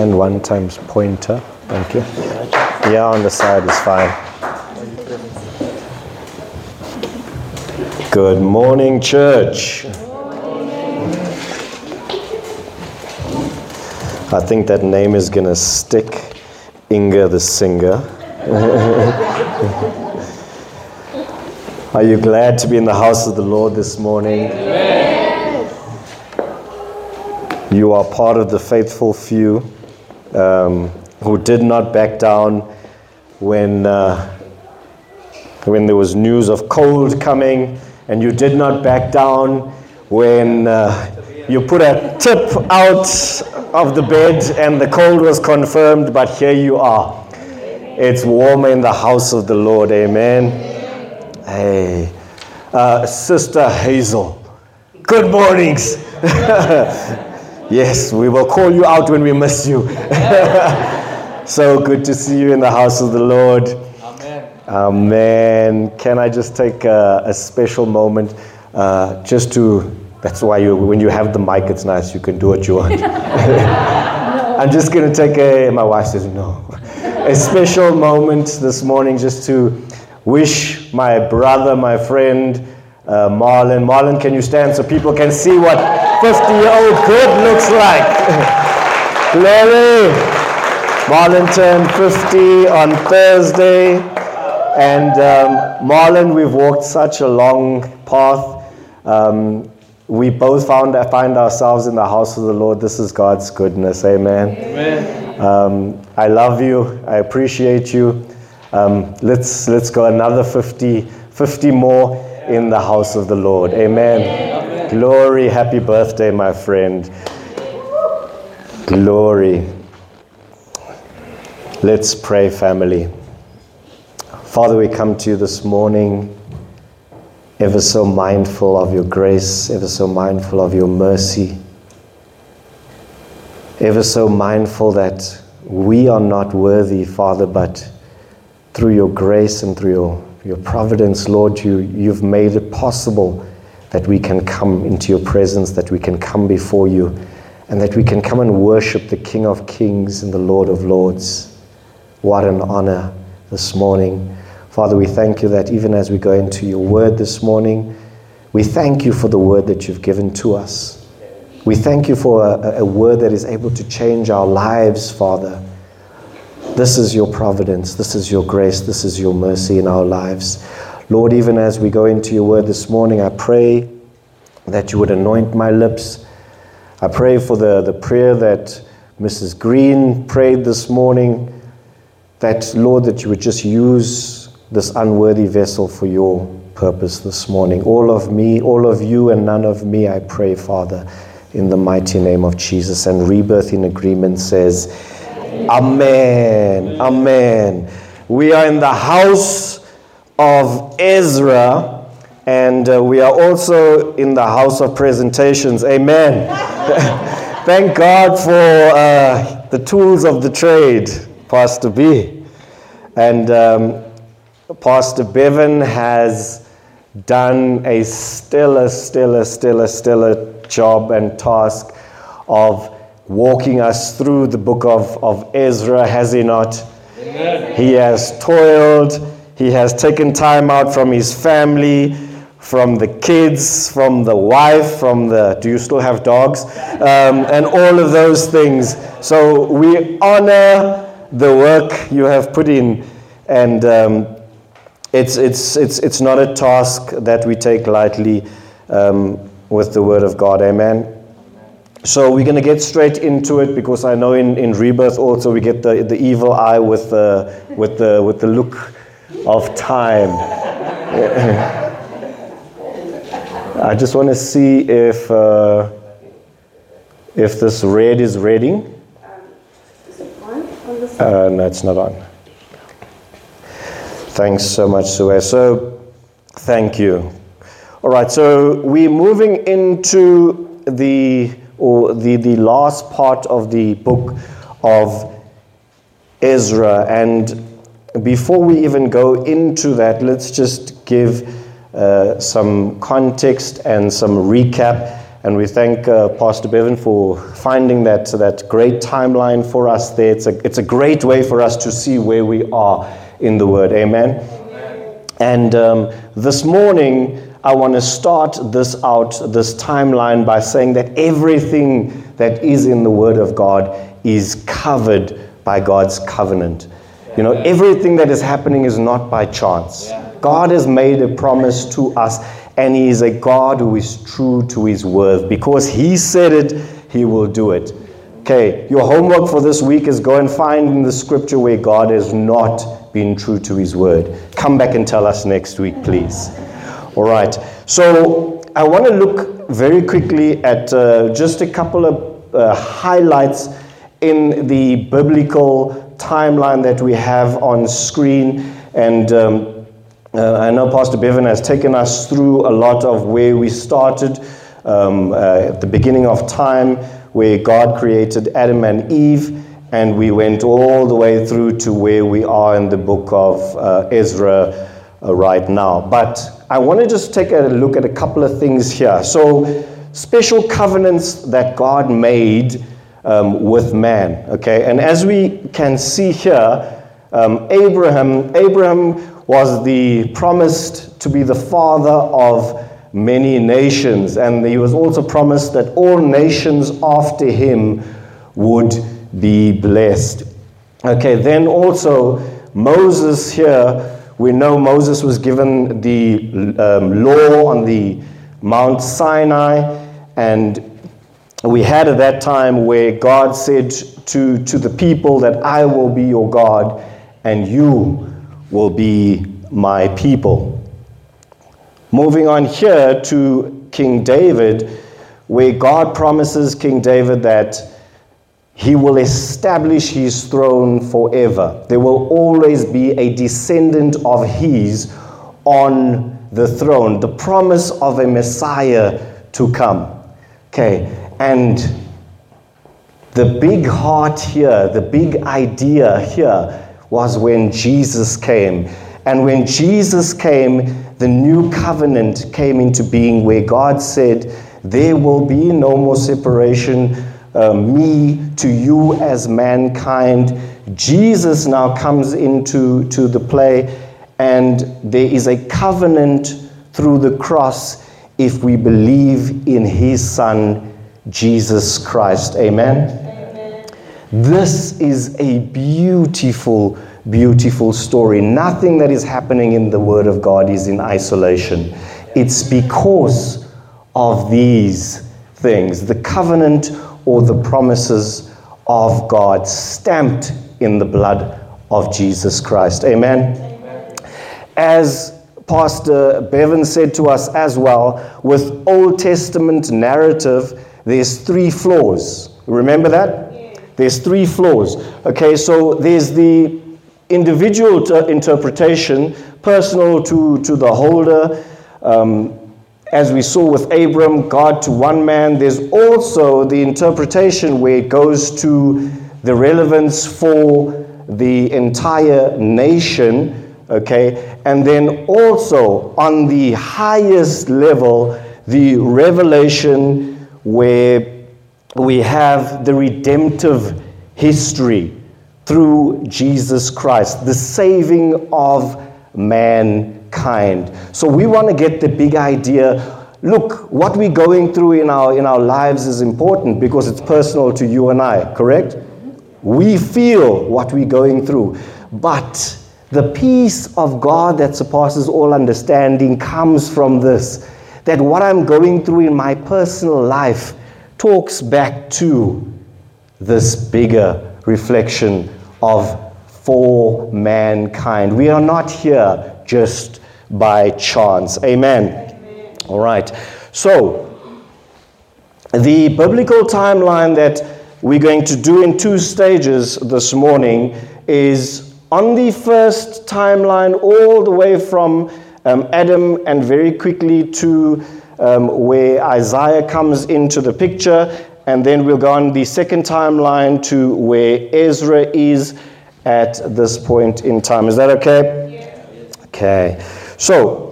and one times pointer. Thank you. Yeah, on the side is fine. Good morning, church. I think that name is going to stick Inga the singer. Are you glad to be in the house of the Lord this morning? You are part of the faithful few um, who did not back down when, uh, when there was news of cold coming, and you did not back down when uh, you put a tip out of the bed and the cold was confirmed, but here you are. It's warmer in the house of the Lord. Amen. Hey, uh, Sister Hazel. Good mornings. yes, we will call you out when we miss you. so good to see you in the house of the Lord. Amen. Amen. Can I just take a, a special moment uh, just to that's why you, when you have the mic, it's nice. You can do what you want. I'm just going to take a, my wife says no, a special moment this morning just to wish my brother, my friend, uh, Marlon. Marlon, can you stand so people can see what 50 year old good looks like? Glory! Marlon turned 50 on Thursday. And um, Marlon, we've walked such a long path. Um, we both found find ourselves in the house of the Lord. This is God's goodness. Amen. Amen. Um, I love you. I appreciate you. Um, let's let's go another 50, 50 more in the house of the Lord. Amen. Amen. Glory. Happy birthday, my friend. Glory. Let's pray, family. Father, we come to you this morning ever so mindful of your grace, ever so mindful of your mercy, ever so mindful that we are not worthy, Father, but through your grace and through your, your providence, Lord, you, you've made it possible that we can come into your presence, that we can come before you, and that we can come and worship the King of Kings and the Lord of Lords. What an honor this morning. Father, we thank you that even as we go into your word this morning, we thank you for the word that you've given to us. We thank you for a, a, word that is able to change our lives, Father. This is your providence, this is your grace, this is your mercy in our lives. Lord, even as we go into your word this morning, I pray that you would anoint my lips. I pray for the, the prayer that Mrs. Green prayed this morning, that, Lord, that you would just use this unworthy vessel for your purpose this morning. All of me, all of you, and none of me, I pray, Father, in the mighty name of Jesus. And Rebirth in Agreement says, Amen. Amen. We are in the house of Ezra, and uh, we are also in the house of presentations. Amen. Thank God for uh, the tools of the trade, Pastor B. And um, Pastor Bevan has done a stellar, stellar, stellar, stellar job and task of walking us through the book of, of Ezra, has he not? Amen. He has toiled, he has taken time out from his family, from the kids, from the wife, from the, do you still have dogs? Um, and all of those things. So we honor the work you have put in. And um, it's, it's, it's, it's not a task that we take lightly um, with the Word of God. Amen. So we're going to get straight into it because I know in, in rebirth also we get the, the evil eye with the, with, the, with the look of time. I just want to see if, uh, if this red is reading. Uh, no, it's not on. Thanks so much, Sue. So, thank you. All right, so we're moving into the or the, the last part of the book of Ezra. And before we even go into that, let's just give uh, some context and some recap And we thank uh, Pastor Bevan for finding that, that great timeline for us there. It's a, it's a great way for us to see where we are in the Word. Amen. Amen. And um, this morning, I want to start this out, this timeline, by saying that everything that is in the Word of God is covered by God's covenant. You know, everything that is happening is not by chance. God has made a promise to us, and He is a God who is true to His word. Because He said it, He will do it. Okay, your homework for this week is go and find in the scripture where God has not been true to His word. Come back and tell us next week, please. All right, so I want to look very quickly at uh, just a couple of uh, highlights in the biblical timeline that we have on screen. And um, uh, I know Pastor Bevan has taken us through a lot of where we started um, uh, at the beginning of time, where God created Adam and Eve, and we went all the way through to where we are in the book of uh, Ezra uh, right now. But I want to just take a look at a couple of things here. So, special covenants that God made um, with man. Okay, and as we can see here, um, Abraham, Abraham was the promised to be the father of many nations, and he was also promised that all nations after him would be blessed. Okay, then also Moses here, we know Moses was given the um, law on the Mount Sinai, and we had at that time where God said to, to the people that I will be your God and you will be my people. Moving on here to King David, where God promises King David that he will establish his throne forever. There will always be a descendant of his on the throne, the promise of a Messiah to come. Okay, and the big heart here, the big idea here was when Jesus came. And when Jesus came, the new covenant came into being where God said, There will be no more separation, uh, me to you as mankind. Jesus now comes into to the play, and there is a covenant through the cross if we believe in his Son Jesus Christ. Amen? Amen? This is a beautiful, beautiful story. Nothing that is happening in the Word of God is in isolation. It's because of these things the covenant or the promises of God stamped in the blood of Jesus Christ. Amen? Amen. As Pastor Bevan said to us as well, with Old Testament narrative, there's three floors. Remember that? There's three floors. Okay, so there's the individual t- interpretation, personal to, to the holder. Um, as we saw with Abram, God to one man. There's also the interpretation where it goes to the relevance for the entire nation. Okay, and then also on the highest level, the revelation where we have the redemptive history through Jesus Christ, the saving of mankind. So we want to get the big idea. Look, what we're going through in our in our lives is important because it's personal to you and I, correct? We feel what we're going through. But the peace of God that surpasses all understanding comes from this that what I'm going through in my personal life talks back to this bigger reflection of for mankind. We are not here just by chance. Amen. Amen. All right. So, the biblical timeline that we're going to do in two stages this morning is on the first timeline, all the way from um, Adam and very quickly to um, where Isaiah comes into the picture. And then we'll go on the second timeline to where Ezra is at this point in time. Is that okay? Okay. So,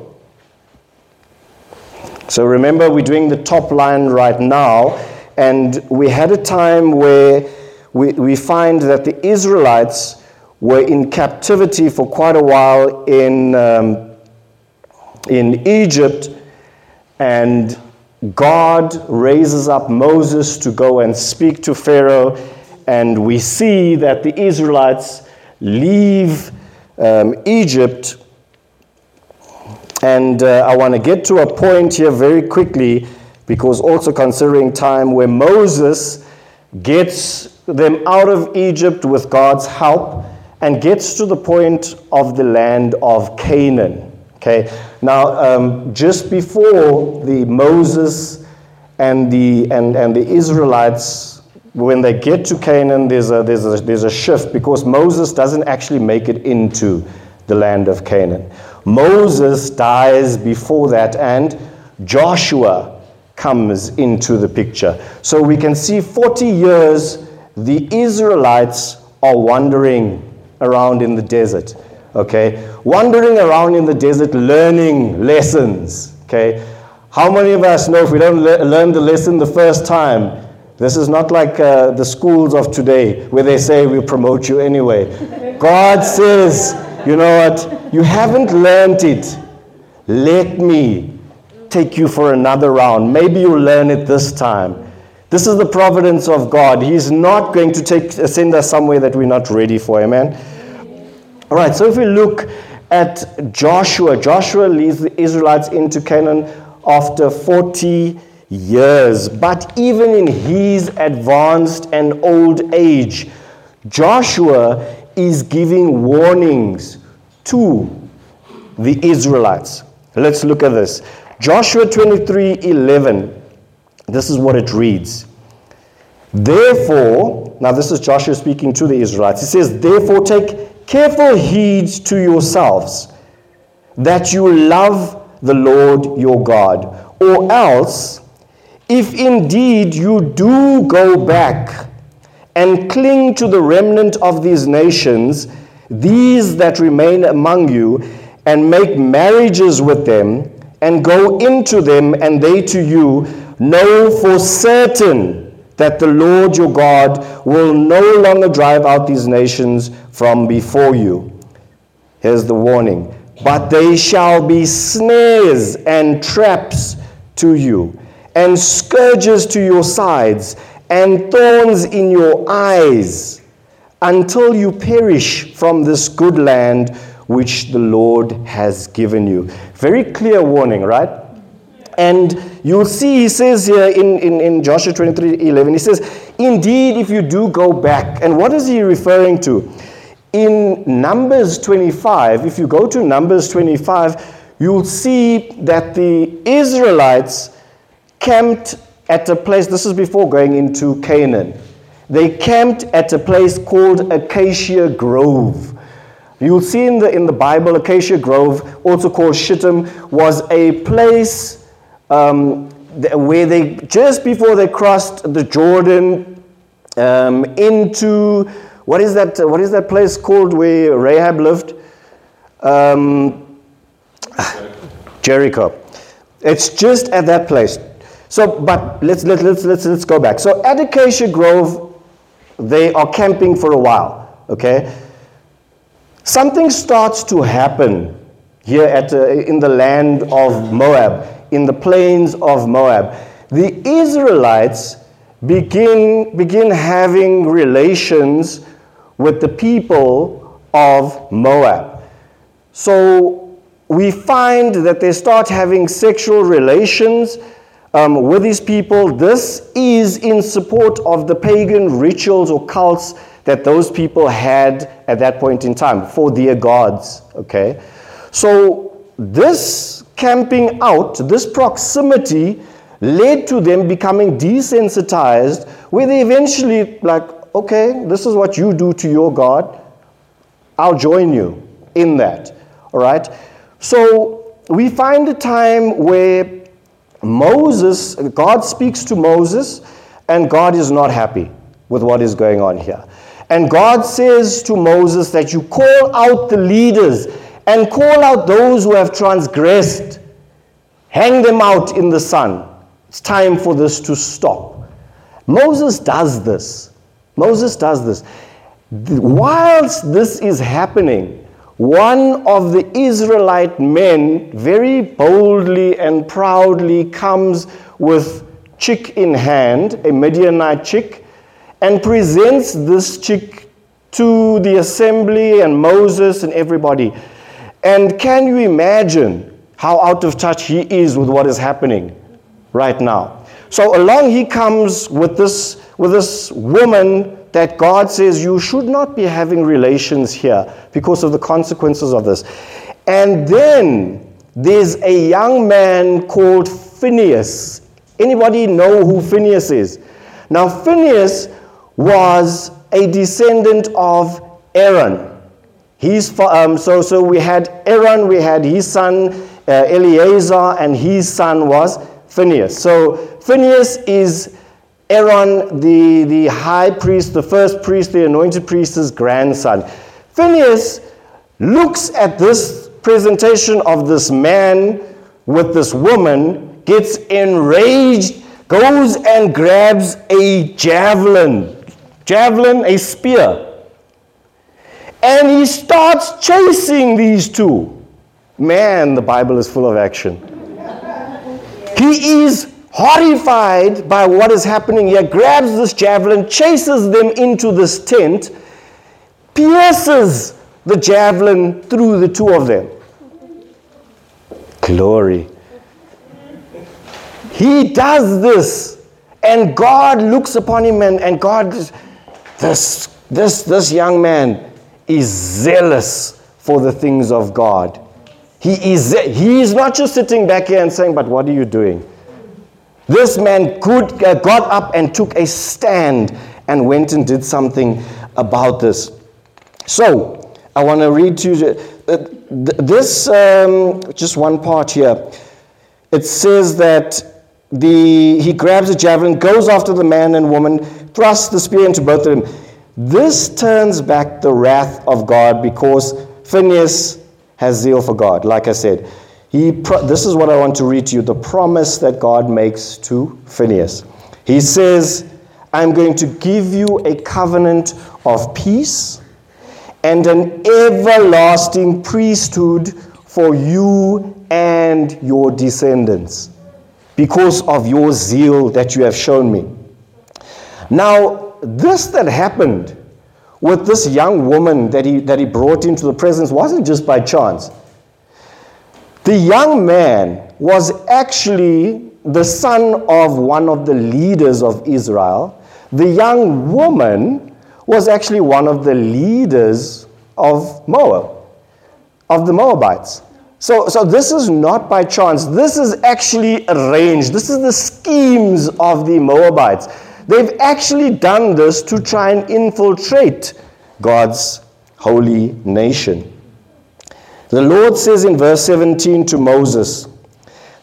So remember, we're doing the top line right now, and we had a time where we, we find that the Israelites were in captivity for quite a while in, um, in Egypt, and God raises up Moses to go and speak to Pharaoh, and we see that the Israelites leave um, Egypt. And uh, I want to get to a point here very quickly because also considering time where Moses gets them out of Egypt with God's help and gets to the point of the land of Canaan. Okay, now um, just before the Moses and the and, and the Israelites, when they get to Canaan, there's a, there's, a, there's a shift because Moses doesn't actually make it into the land of Canaan. Moses dies before that, and Joshua comes into the picture. So we can see 40 years the Israelites are wandering around in the desert, okay? Wandering around in the desert learning lessons, okay? How many of us know if we don't le- learn the lesson the first time, this is not like uh, the schools of today where they say we'll promote you anyway. God says, you know what? You haven't learned it. Let me take you for another round. Maybe you'll learn it this time. This is the providence of God. He's not going to take, send us somewhere that we're not ready for. Amen. All right, so if we look at Joshua, Joshua leads the Israelites into Canaan after 40 years. But even in his advanced and old age, Joshua is giving warnings to the Israelites. Let's look at this. Joshua 23 11. This is what it reads. Therefore, now this is Joshua speaking to the Israelites. He says, Therefore, take careful heed to yourselves that you love the Lord your God, or else, if indeed you do go back and cling to the remnant of these nations, these that remain among you, and make marriages with them, and go into them, and they to you, Know for certain that the Lord your God will no longer drive out these nations from before you. Here's the warning. But they shall be snares and traps to you, and scourges to your sides, and thorns in your eyes, until you perish from this good land which the Lord has given you. Very clear warning, right? And you'll see, he says here in, in, in Joshua 23 11, he says, Indeed, if you do go back, and what is he referring to? In Numbers 25, if you go to Numbers 25, you'll see that the Israelites camped at a place, this is before going into Canaan. They camped at a place called Acacia Grove. You'll see in the, in the Bible, Acacia Grove, also called Shittim, was a place um, where they just before they crossed the Jordan um, into what is that? What is that place called where Rahab lived? Um, Jericho. It's just at that place. So, but let's let, let's let's let's go back. So at Acacia Grove, they are camping for a while. Okay. Something starts to happen here at uh, in the land of Moab in the plains of Moab. The Israelites begin, begin having relations with the people of Moab. So we find that they start having sexual relations um, with these people. This is in support of the pagan rituals or cults that those people had at that point in time for their gods. Okay? So this camping out, this proximity led to them becoming desensitized, where they eventually, like, okay, this is what you do to your God. I'll join you in that. All right? So we find a time where Moses, God speaks to Moses, and God is not happy with what is going on here. And God says to Moses that you call out the leaders and call out those who have transgressed hang them out in the sun. It's time for this to stop. Moses does this. Moses does this. Whilst this is happening, one of the Israelite men very boldly and proudly comes with chick in hand, a Midianite chick, and presents this chick to the assembly and Moses and everybody. And can you imagine how out of touch he is with what is happening right now? So along he comes with this, with this woman that God says you should not be having relations here because of the consequences of this. And then there's a young man called Phineas. Anybody know who Phineas is? Now, Phineas was a descendant of Aaron. He's, um, so, so we had Aaron, we had his son uh, Eleazar, and his son was Phineas. So Phineas is Aaron, the, the high priest, the first priest, the anointed priest's grandson. Phineas looks at this presentation of this man with this woman, gets enraged, goes and grabs a javelin javelin, a spear. And he starts chasing these two. Man, the Bible is full of action. he is horrified by what is happening here, grabs this javelin, chases them into this tent, pierces the javelin through the two of them. Glory. He does this, and God looks upon him, and, and God this, this, this young man is zealous for the things of God. He is, he is not just sitting back here and saying, But what are you doing? This man could, uh, got up and took a stand and went and did something about this. So, I want to read to you uh, this, um, just one part here. It says that the, he grabs a javelin, goes after the man and woman, thrusts the spear into both of them. This turns back the wrath of God because Phineas has zeal for God. Like I said, he pro- this is what I want to read to you the promise that God makes to Phineas. He says, I'm going to give you a covenant of peace and an everlasting priesthood for you and your descendants because of your zeal that you have shown me. Now, this that happened with this young woman that he, that he brought into the presence wasn't just by chance. The young man was actually the son of one of the leaders of Israel. The young woman was actually one of the leaders of Moab, of the Moabites. So, so this is not by chance. This is actually arranged. This is the schemes of the Moabites. They've actually done this to try and infiltrate God's holy nation. The Lord says in verse 17 to Moses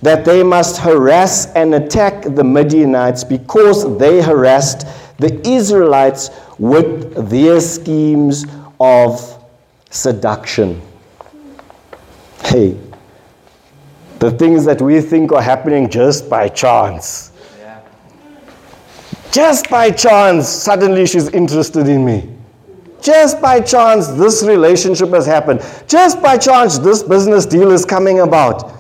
that they must harass and attack the Midianites because they harassed the Israelites with their schemes of seduction. Hey, the things that we think are happening just by chance. Just by chance, suddenly she's interested in me. Just by chance, this relationship has happened. Just by chance, this business deal is coming about.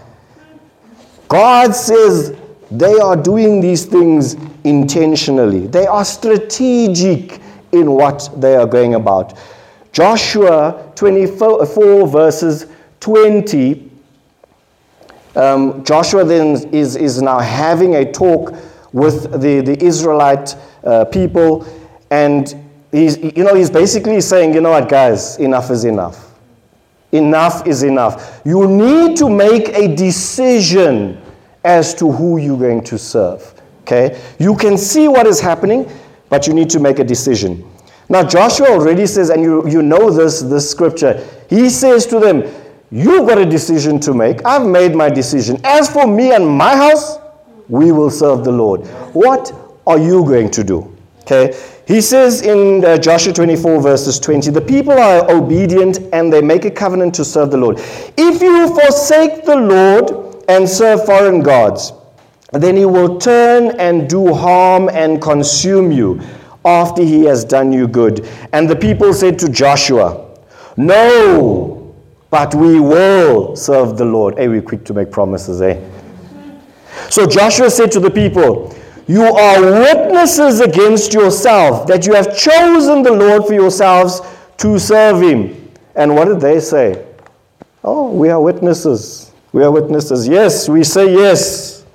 God says they are doing these things intentionally, they are strategic in what they are going about. Joshua 24 verses 20, um, Joshua then is, is now having a talk with the, the Israelite uh, people, and he's, you know, he's basically saying, you know what, guys, enough is enough. Enough is enough. You need to make a decision as to who you're going to serve. Okay? You can see what is happening, but you need to make a decision. Now, Joshua already says, and you, you know this, this scripture, he says to them, You've got a decision to make. I've made my decision. As for me and my house, we will serve the Lord. What are you going to do? Okay. He says in uh, Joshua 24, verses 20, the people are obedient and they make a covenant to serve the Lord. If you forsake the Lord and serve foreign gods. Then he will turn and do harm and consume you after he has done you good. And the people said to Joshua, No, but we will serve the Lord. Hey, we're quick to make promises, eh? So Joshua said to the people, You are witnesses against yourself that you have chosen the Lord for yourselves to serve him. And what did they say? Oh, we are witnesses. We are witnesses. Yes, we say yes.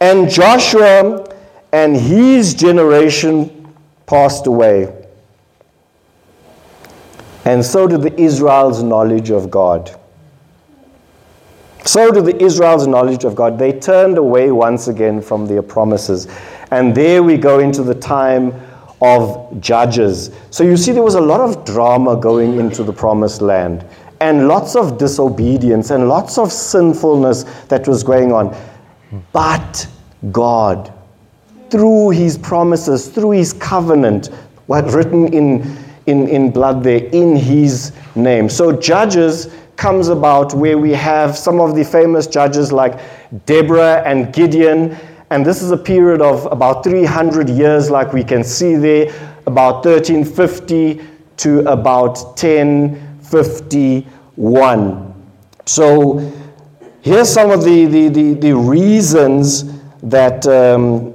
And Joshua and his generation passed away. And so did the Israel's knowledge of God. So did the Israel's knowledge of God. They turned away once again from their promises. And there we go into the time of judges. So you see, there was a lot of drama going into the promised land, and lots of disobedience, and lots of sinfulness that was going on. But God, through His promises, through His covenant, what written in, in, in blood there, in His name. So, Judges comes about where we have some of the famous judges like Deborah and Gideon. And this is a period of about 300 years, like we can see there, about 1350 to about 1051. So here's some of the, the, the, the reasons that um,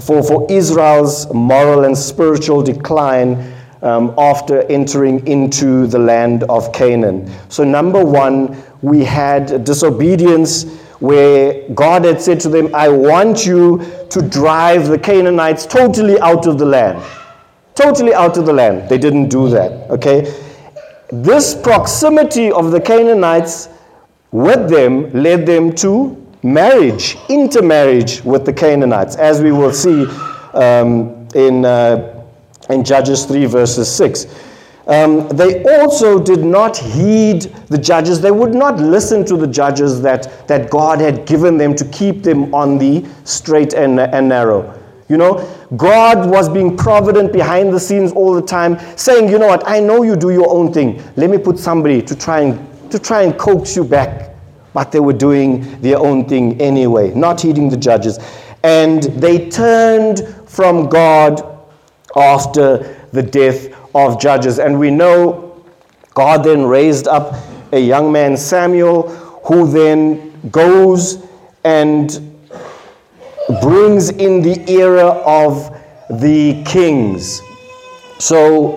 for, for Israel's moral and spiritual decline um, after entering into the land of Canaan. So, number one, we had disobedience where God had said to them, I want you to drive the Canaanites totally out of the land. Totally out of the land. They didn't do that. Okay? This proximity of the Canaanites with them led them to marriage, intermarriage with the Canaanites, as we will see um, in. Uh, in Judges 3, verses 6. Um, they also did not heed the judges. They would not listen to the judges that, that God had given them to keep them on the straight and, and narrow. You know, God was being provident behind the scenes all the time, saying, you know what, I know you do your own thing. Let me put somebody to try and, to try and coax you back. But they were doing their own thing anyway, not heeding the judges. And they turned from God after the death of Judges. And we know God then raised up a young man, Samuel, who then goes and brings in the era of the kings. So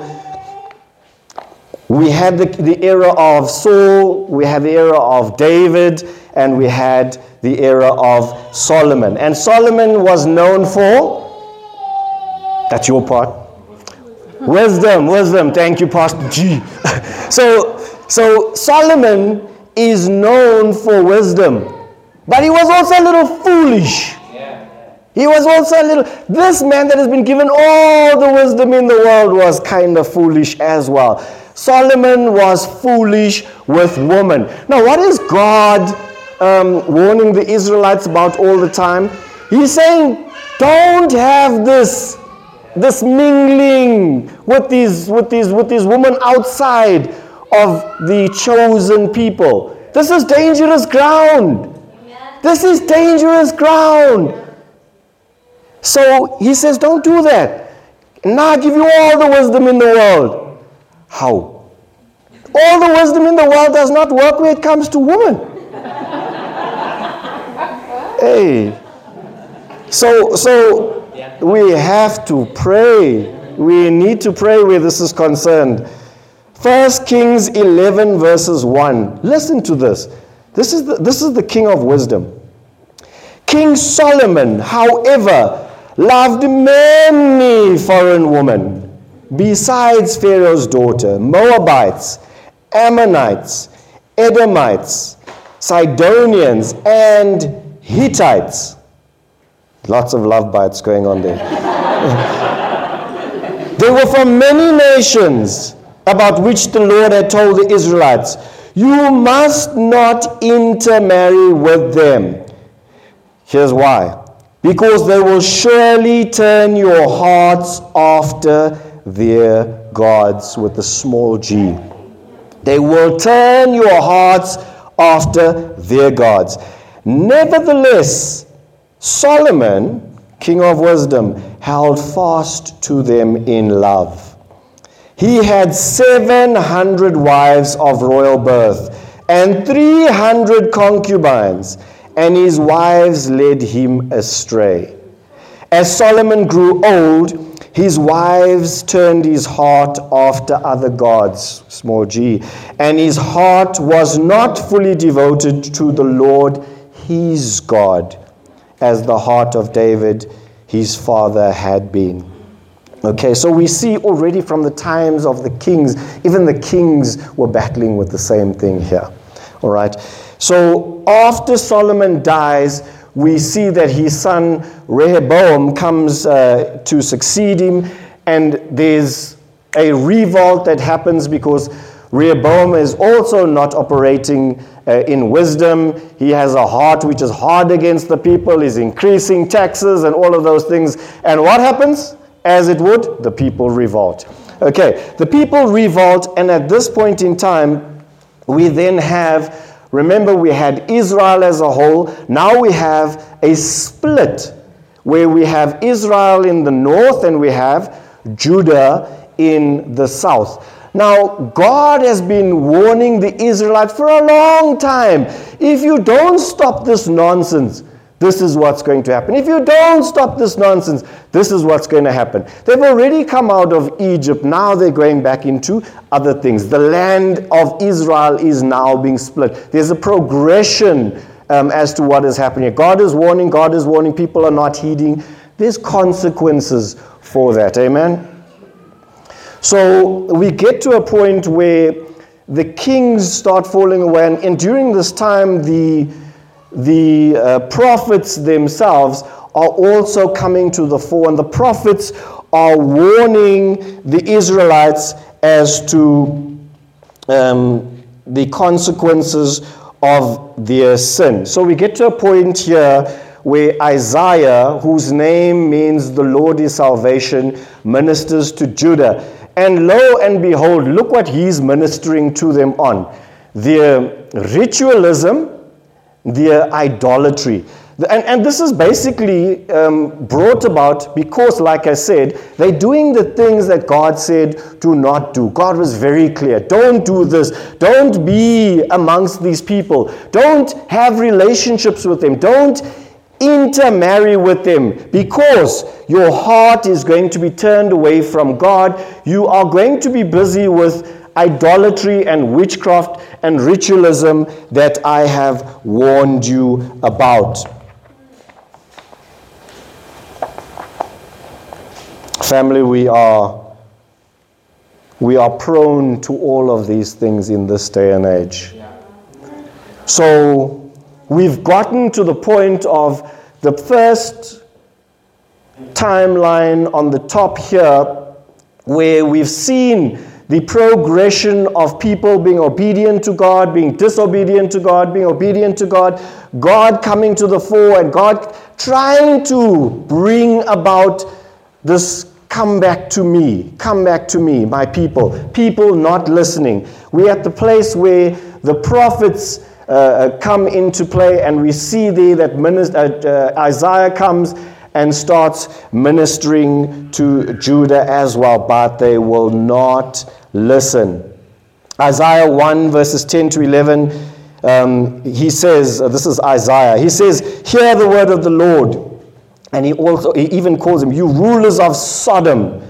we had the, the era of Saul, we had the era of David, and we had the era of Solomon. And Solomon was known for that's your part. Wisdom, wisdom. Thank you, Pastor G. so, so Solomon is known for wisdom, but he was also a little foolish. He was also a little. This man that has been given all the wisdom in the world was kind of foolish as well. Solomon was foolish with woman. Now, what is God um, warning the Israelites about all the time? He's saying, don't have this this mingling with these, with these, with these women outside of the chosen people. This is dangerous ground. This is dangerous ground. So he says, Don't do that. Now I give you all the wisdom in the world. How? All the wisdom in the world does not work when it comes to women. hey. So, so we have to pray. We need to pray where this is concerned. 1 Kings 11, verses 1. Listen to this. This is the, this is the king of wisdom. King Solomon, however, loved many foreign women besides Pharaoh's daughter, Moabites, Ammonites, Edomites, Sidonians, and Hittites. Lots of love bites going on there. they were from many nations about which the Lord had told the Israelites, You must not intermarry with them. Here's why because they will surely turn your hearts after their gods with a small g. They will turn your hearts after their gods. Nevertheless, Solomon, king of wisdom, held fast to them in love. He had 700 wives of royal birth and 300 concubines, and his wives led him astray. As Solomon grew old, his wives turned his heart after other gods, small g, and his heart was not fully devoted to the Lord his God, as the heart of David his father had been. Okay, so we see already from the times of the kings, even the kings were battling with the same thing here. All right, so after Solomon dies, we see that his son Rehoboam comes uh, to succeed him, and there's a revolt that happens because Rehoboam is also not operating uh, in wisdom. He has a heart which is hard against the people. He's increasing taxes and all of those things. And what happens? As it would, the people revolt. Okay, the people revolt, and at this point in time, we then have Remember, we had Israel as a whole. Now we have a split where we have Israel in the north and we have Judah in the south. Now, God has been warning the Israelites for a long time. If you don't stop this nonsense, this is what's going to happen. If you don't stop this nonsense, this is what's going to happen. They've already come out of Egypt. Now they're going back into other things. The land of Israel is now being split. There's a progression um, as to what is happening. God is warning, God is warning, people are not heeding. There's consequences for that. Amen? So we get to a point where the kings start falling away, and, and during this time, the the uh, prophets themselves are also coming to the fore, and the prophets are warning the Israelites as to um, the consequences of their sin. So we get to a point here where Isaiah, whose name means the Lord is salvation, ministers to Judah. And lo and behold, look what he's ministering to them on their ritualism their idolatry. And, and this is basically um, brought about because, like I said, they're doing the things that God said to not do. God was very clear don't do this. Don't be amongst these people. Don't have relationships with them. Don't intermarry with them because your heart is going to be turned away from God. You are going to be busy with idolatry and witchcraft and ritualism that I have warned you about. Family, we are we are prone to all of these things in this day and age. So we've gotten to the point of the first timeline on the top here where we've seen the progression of people being obedient to God, being disobedient to God, being obedient to God, God coming to the fore, and God trying to bring about this come back to me, come back to me, my people. People not listening. We're at the place where the prophets uh, uh come into play, and we see there that minister, uh, uh, Isaiah comes and starts ministering to Judah as well, but they will not listen. Isaiah 1, verses 10 to 11, um, he says, uh, This is Isaiah. He says, Hear the word of the Lord. And he also he even calls him, You rulers of Sodom.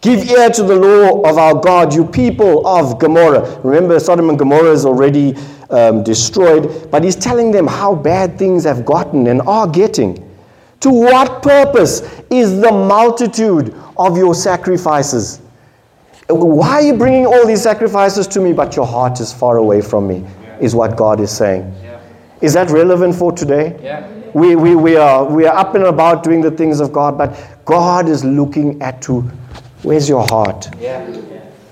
Give ear to the law of our God, you people of Gomorrah. Remember, Sodom and Gomorrah is already um, destroyed, but he's telling them how bad things have gotten and are getting. To what purpose is the multitude of your sacrifices? Why are you bringing all these sacrifices to me, but your heart is far away from me? Is what God is saying. Is that relevant for today? Yeah. We, we, we, are, we are up and about doing the things of God, but God is looking at to where's your heart? Yeah.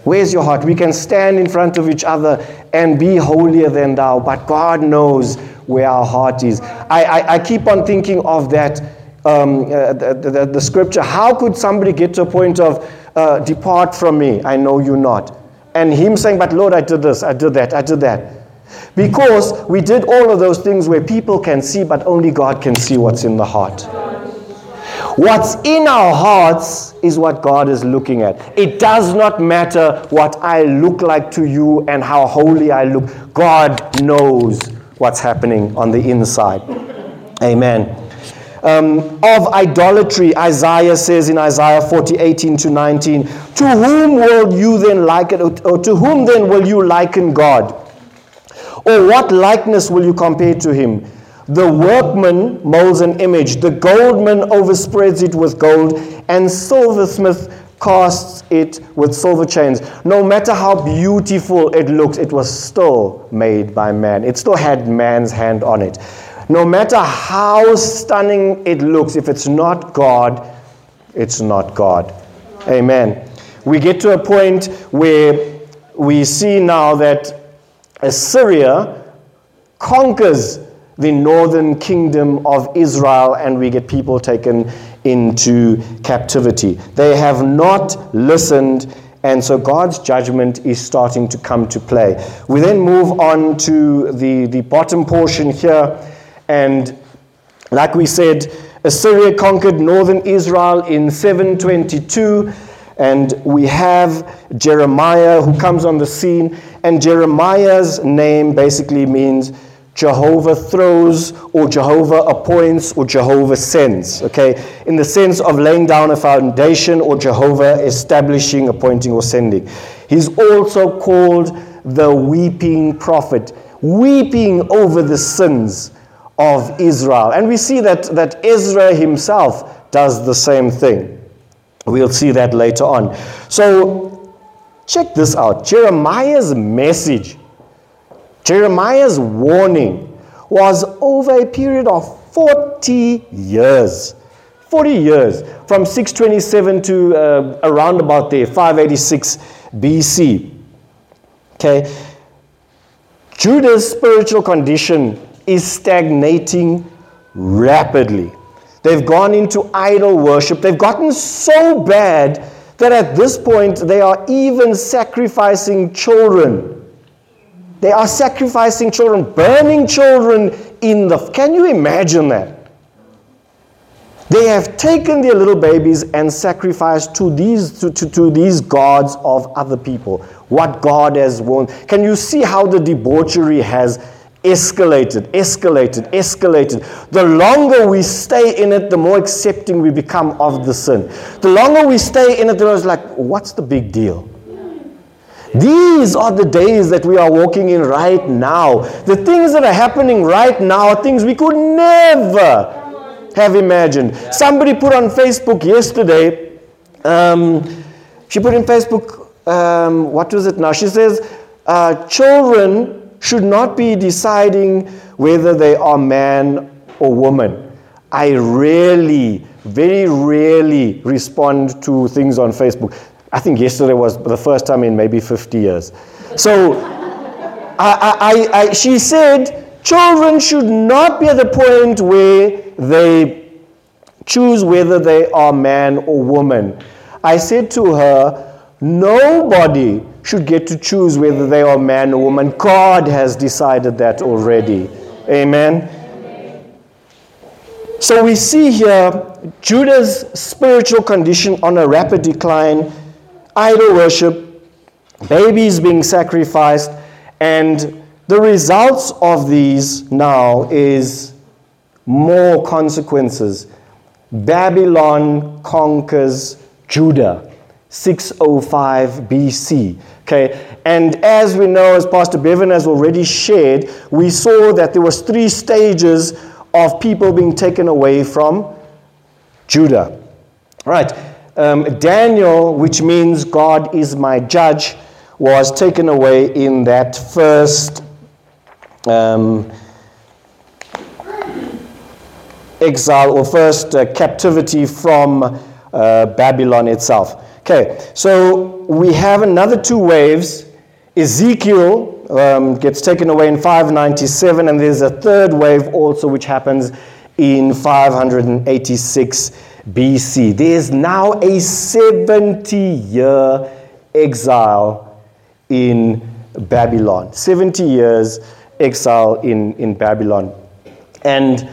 Where's your heart? We can stand in front of each other and be holier than thou, but God knows where our heart is. I, I, I keep on thinking of that, um, uh, the, the, the, scripture. How could somebody get to a point of, uh, depart from me, I know you not? And him saying, but Lord, I did this, I did that, I did that. Because we did all of those things where people can see, but only God can see what's in the heart. What's in our hearts is what God is looking at. It does not matter what I look like to you and how holy I look. God knows what's happening on the inside. Amen. Um, of idolatry, Isaiah says in Isaiah 40, 18 to 19, To whom will you then liken, or to whom then will you liken God? Or what likeness will you compare to him? The workman molds an image, the goldman overspreads it with gold, and silversmith casts it with silver chains. No matter how beautiful it looks, it was still made by man. It still had man's hand on it. No matter how stunning it looks, if it's not God, it's not God. Amen. We get to a point where we see now that Assyria conquers the northern kingdom of Israel, and we get people taken into captivity. They have not listened, and so God's judgment is starting to come to play. We then move on to the, the bottom portion here, and like we said, Assyria conquered northern Israel in 722. And we have Jeremiah who comes on the scene, and Jeremiah's name basically means Jehovah throws, or Jehovah appoints, or Jehovah sends. Okay? In the sense of laying down a foundation, or Jehovah establishing, appointing, or sending. He's also called the weeping prophet, weeping over the sins of Israel. And we see that, that Ezra himself does the same thing. We'll see that later on. So, check this out Jeremiah's message Jeremiah's warning was over a period of 40 years. 40 years, from 627 to uh, around about there, 586 BC. Okay. Judah's spiritual condition is stagnating rapidly. They've gone into idol worship. They've gotten so bad that at this point they are even sacrificing children they are sacrificing children, burning children in the. Can you imagine that? They have taken their little babies and sacrificed to these, to, to, to these gods of other people. What God has won. Can you see how the debauchery has escalated, escalated, escalated. The longer we stay in it, the more accepting we become of the sin. The longer we stay in it, the more it's like, what's the big deal? These are the days that we are walking in right now. The things that are happening right now are things we could never have imagined. Somebody put on Facebook yesterday, um, she put in Facebook, um, what was it now? She says, uh, children should not be deciding whether they are man or woman. I rarely, very rarely respond to things on Facebook. I think yesterday was the first time in maybe 50 years. So I, I, I, she said, children should not be at the point where they choose whether they are man or woman. I said to her, nobody should get to choose whether they are man or woman. God has decided that already. Amen. So we see here Judah's spiritual condition on a rapid decline idol worship, babies being sacrificed, and the results of these now is more consequences. Babylon conquers Judah, 605 BC. Okay, and as we know, as Pastor Bevan has already shared, we saw that there was three stages of people being taken away from Judah. Right um, Daniel, which means God is my judge, was taken away in that first um, exile or first uh, captivity from uh, Babylon itself. Okay, so we have another two waves. Ezekiel um, gets taken away in 597, and there's a third wave also, which happens in 586 BC. There is now a 70 year exile in Babylon. 70 years exile in, in Babylon. And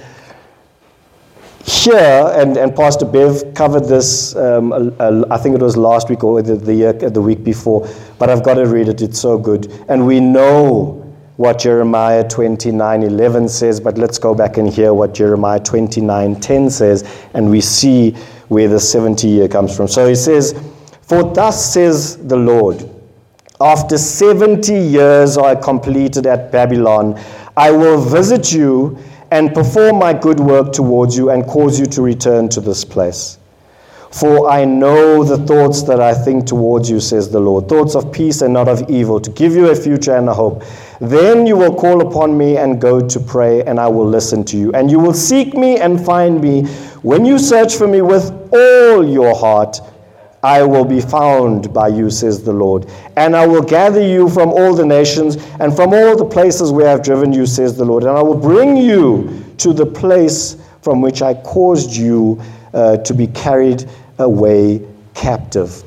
here, and, and Pastor Bev covered this, um, I think it was last week or the, the, year, the week before, but I've got to read it, it's so good. And we know what Jeremiah 29:11 says, but let's go back and hear what Jeremiah 29:10 says, and we see where the 70 year comes from. So he says, For thus says the Lord, after 70 years are completed at Babylon, I will visit you and perform my good work towards you and cause you to return to this place. For I know the thoughts that I think towards you, says the Lord, thoughts of peace and not of evil, to give you a future and a hope. Then you will call upon me and go to pray, and I will listen to you. And you will seek me and find me. When you search for me with all your heart, I will be found by you, says the Lord. And I will gather you from all the nations and from all the places where I've driven you, says the Lord. And I will bring you to the place from which I caused you uh, to be carried away captive.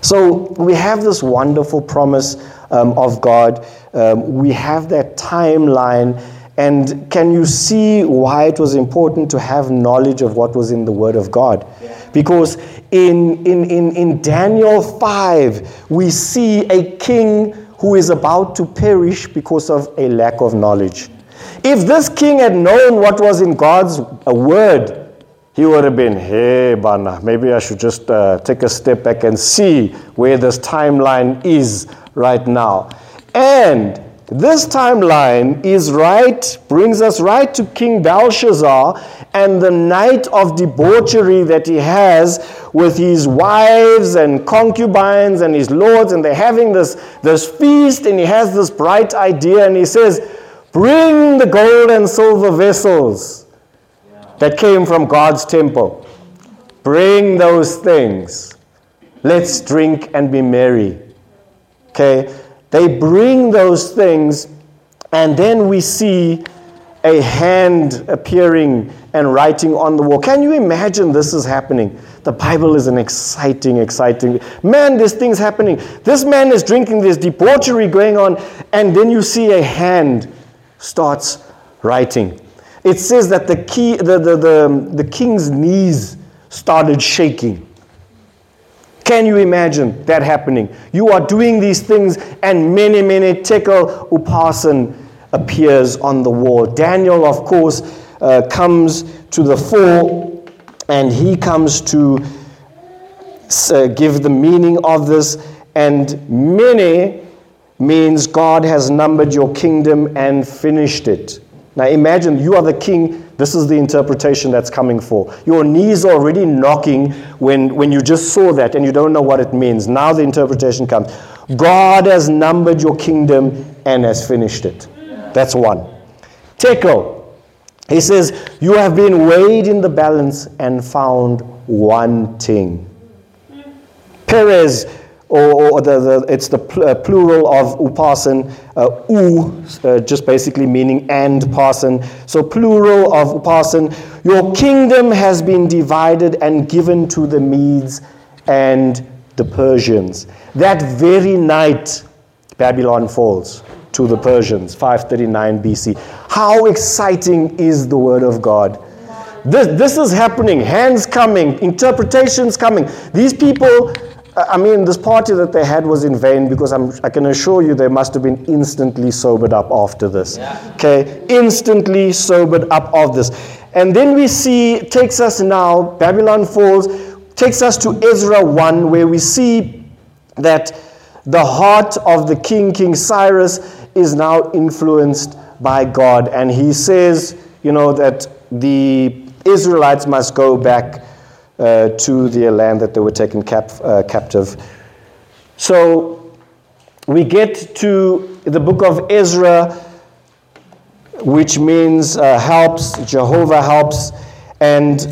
So we have this wonderful promise um, of God. Um, we have that timeline. And can you see why it was important to have knowledge of what was in the Word of God? Because in, in, in, in Daniel 5, we see a king who is about to perish because of a lack of knowledge. If this king had known what was in God's Word, he would have been, hey, Bana, maybe I should just uh, take a step back and see where this timeline is right now. And this timeline is right, brings us right to King Belshazzar and the night of debauchery that he has with his wives and concubines and his lords, and they're having this, this feast, and he has this bright idea, and he says, Bring the gold and silver vessels that came from God's temple. Bring those things. Let's drink and be merry. Okay? They bring those things, and then we see a hand appearing and writing on the wall. Can you imagine this is happening? The Bible is an exciting, exciting. Man, this thing's happening. This man is drinking, there's debauchery going on, and then you see a hand starts writing it says that the, key, the, the, the, the king's knees started shaking. Can you imagine that happening? You are doing these things, and mene, mene tekel upharsin appears on the wall. Daniel, of course, uh, comes to the fore, and he comes to uh, give the meaning of this. And mene means God has numbered your kingdom and finished it. Now imagine you are the king. This is the interpretation that's coming for. Your knees are already knocking when, when you just saw that and you don't know what it means. Now the interpretation comes. God has numbered your kingdom and has finished it. That's one. Tekel. He says, You have been weighed in the balance and found wanting. Peres or, or the, the, it's the pl- uh, plural of upharsin, uh, u, uh, just basically meaning and parsin. So plural of upharsin. Your kingdom has been divided and given to the Medes and the Persians. That very night, Babylon falls to the Persians, 539 BC. How exciting is the word of God? This, this is happening, hands coming, interpretations coming. These people I mean, this party that they had was in vain because I'm, I can assure you they must have been instantly sobered up after this. Yeah. Okay, instantly sobered up of this. And then we see, takes us now, Babylon falls, takes us to Ezra 1, where we see that the heart of the king, King Cyrus, is now influenced by God. And he says, you know, that the Israelites must go back uh, to the land that they were taken cap, uh, captive. So we get to the book of Ezra, which means uh, helps, Jehovah helps, and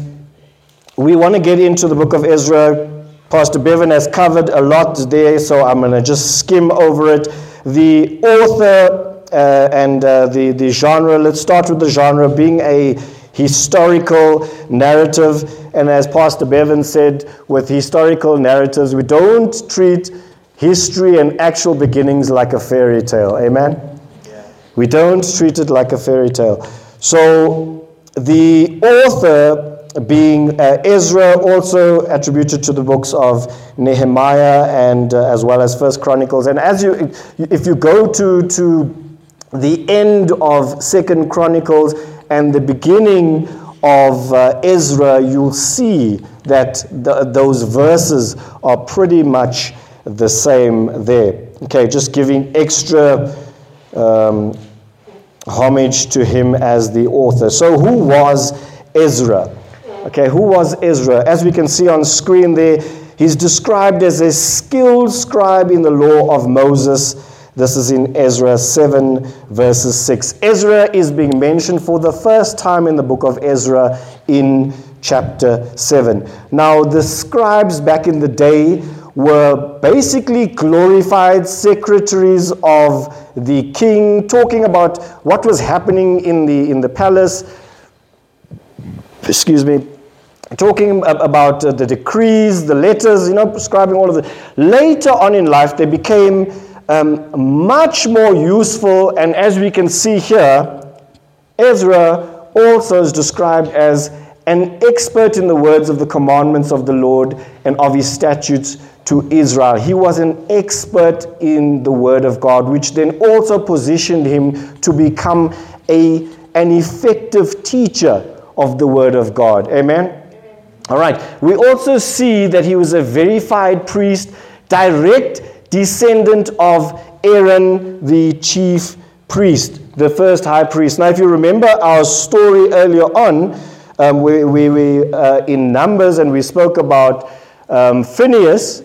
we want to get into the book of Ezra. Pastor Bevan has covered a lot there, so I'm going to just skim over it. The author uh, and uh, the, the genre, let's start with the genre being a historical narrative. And as Pastor Bevan said, with historical narratives, we don't treat history and actual beginnings like a fairy tale. Amen? Yeah. We don't treat it like a fairy tale. So the author being uh, Ezra, also attributed to the books of Nehemiah and uh, as well as First Chronicles. And as you, if you go to to the end of Second Chronicles and the beginning of uh, Ezra, you'll see that those verses are pretty much the same there. Okay, just giving extra um, homage to him as the author. So, who was Ezra? Okay, who was Ezra? As we can see on screen there, he's described as a skilled scribe in the law of Moses. This is in Ezra 7, verses 6. Ezra is being mentioned for the first time in the book of Ezra in chapter 7. Now, the scribes back in the day were basically glorified secretaries of the king, talking about what was happening in the, in the palace. Excuse me. Talking about uh, the decrees, the letters, you know, prescribing all of it. Later on in life, they became um, much more useful, and as we can see here, Ezra also is described as an expert in the words of the commandments of the Lord and of his statutes to Israel. He was an expert in the word of God, which then also positioned him to become a, an effective teacher of the word of God. Amen? All right. We also see that he was a verified priest, direct descendant of Aaron, the chief priest, the first high priest. Now, if you remember our story earlier on, um, we, we, we uh, in Numbers and we spoke about um, Phineas.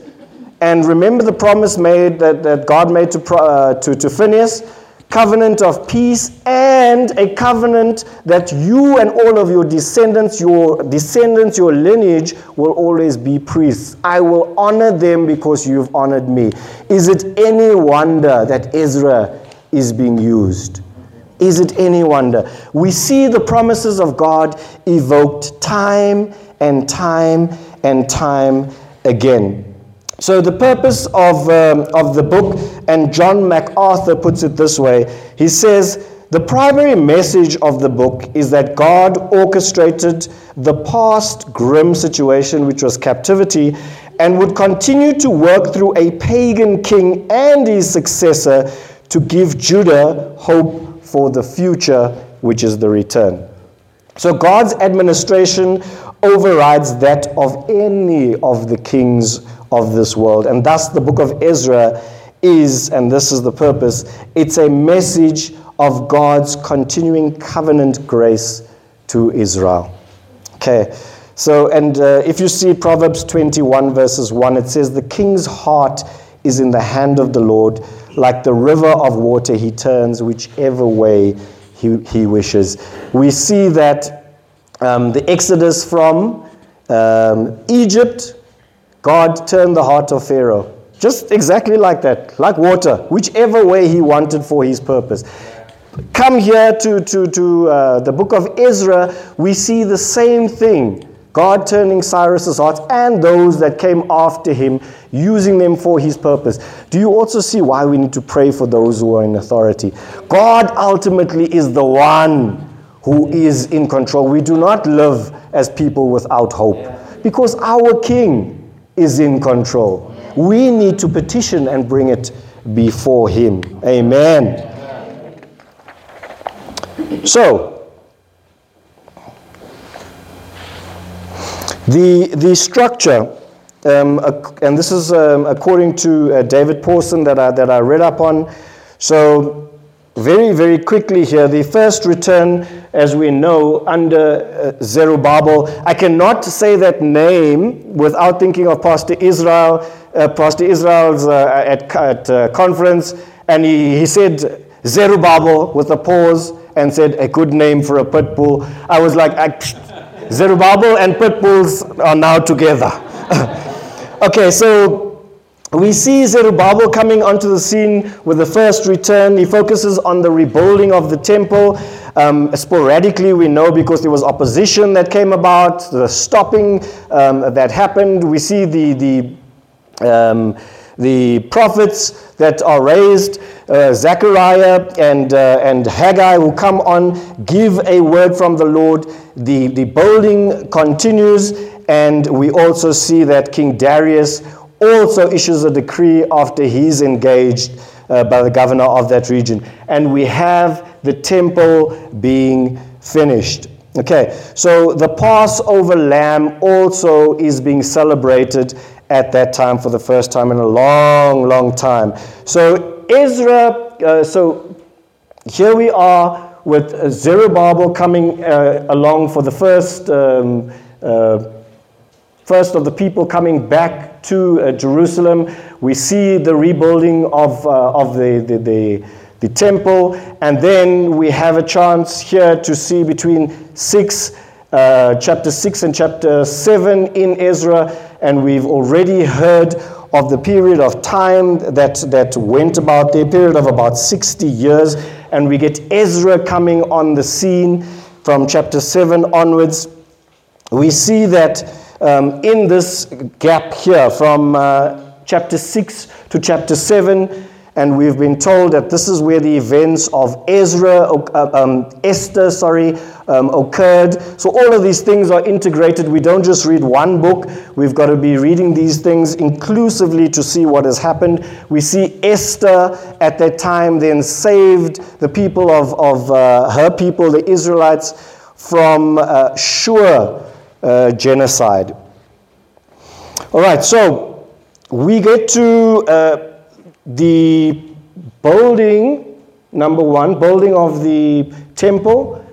And remember the promise made that, that God made to, uh, to, to Phineas? Covenant of peace and a covenant that you and all of your descendants, your descendants, your lineage will always be priests. I will honor them because you've honored me. Is it any wonder that Ezra is being used? Is it any wonder? We see the promises of God evoked time and time and time again. So, the purpose of, um, of the book, and John MacArthur puts it this way he says, the primary message of the book is that God orchestrated the past grim situation, which was captivity, and would continue to work through a pagan king and his successor to give Judah hope for the future, which is the return. So God's administration overrides that of any of the kings of this world. And thus, the book of Ezra is, and this is the purpose, it's a message of God's continuing covenant grace to Israel. Okay, so, and uh, if you see Proverbs 21, verses 1, it says, The king's heart is in the hand of the Lord like the river of water, he turns whichever way he, he wishes. We see that um, the exodus from um, Egypt, God turned the heart of Pharaoh. Just exactly like that, like water, whichever way he wanted for his purpose. Come here to, to, to uh, the book of Ezra, we see the same thing. God turning Cyrus's heart and those that came after him, using them for his purpose. Do you also see why we need to pray for those who are in authority? God ultimately is the one who is in control. We do not live as people without hope because our King is in control. We need to petition and bring it before him. Amen. So, The, the structure, um, and this is um, according to uh, David Pawson that I, that I read up on. So, very, very quickly here, the first return, as we know, under uh, Zerubbabel. I cannot say that name without thinking of Pastor Israel, uh, Pastor Israel's uh, at, at uh, conference, and he, he said Zerubbabel with a pause and said, a good name for a pit bull. I was like, Zerubbabel and pit bulls are now together. okay, so we see Zerubbabel coming onto the scene with the first return. He focuses on the rebuilding of the temple. Um, sporadically, we know because there was opposition that came about, the stopping um, that happened. We see the, the um, the prophets that are raised, uh, Zechariah and, uh, and Haggai, who come on, give a word from the Lord. The, the building continues, and we also see that King Darius also issues a decree after he's engaged uh, by the governor of that region. And we have the temple being finished. Okay, so the Passover lamb also is being celebrated at that time for the first time in a long, long time. So Ezra, uh, so here we are with Zerubbabel coming uh, along for the first, um, uh, first of the people coming back to uh, Jerusalem. We see the rebuilding of, uh, of the, the, the, the temple, and then we have a chance here to see between 6, uh, chapter 6 and chapter 7 in Ezra and we've already heard of the period of time that, that went about there, period of about 60 years, and we get Ezra coming on the scene from chapter 7 onwards. We see that um, in this gap here from uh, chapter 6 to chapter 7, and we've been told that this is where the events of Ezra, uh, um, Esther, sorry, um, occurred. So all of these things are integrated. We don't just read one book. We've got to be reading these things inclusively to see what has happened. We see Esther at that time then saved the people of, of uh, her people, the Israelites, from uh, Shur uh, genocide. All right, so we get to uh, the building, number one, building of the temple,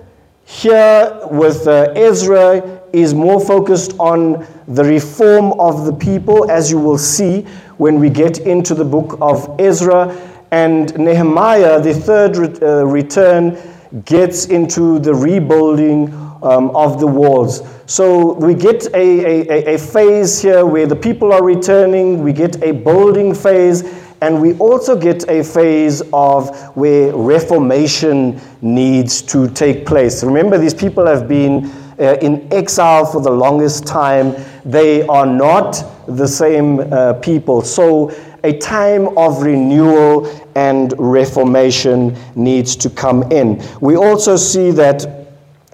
here with uh, Ezra is more focused on the reform of the people, as you will see when we get into the book of Ezra. And Nehemiah, the third re- uh, return, gets into the rebuilding um, of the walls. So we get a, a, a phase here where the people are returning, we get a building phase, and we also get a phase of where reformation needs to take place. Remember, these people have been uh, in exile for the longest time. They are not the same uh, people. So, a time of renewal and reformation needs to come in. We also see that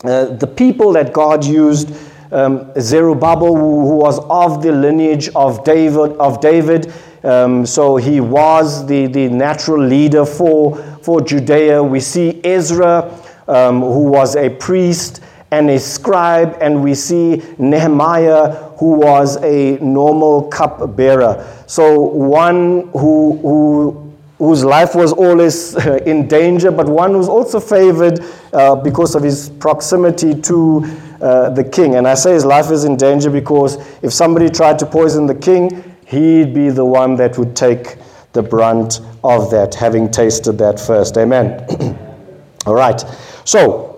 uh, the people that God used. Um, Zerubbabel, who was of the lineage of David, of David um, so he was the, the natural leader for, for Judea. We see Ezra, um, who was a priest and a scribe, and we see Nehemiah, who was a normal cupbearer. So one who, who, whose life was always in danger, but one who's also favored uh, because of his proximity to uh, the king. And I say his life is in danger because if somebody tried to poison the king, he'd be the one that would take the brunt of that, having tasted that first. Amen. All right. So,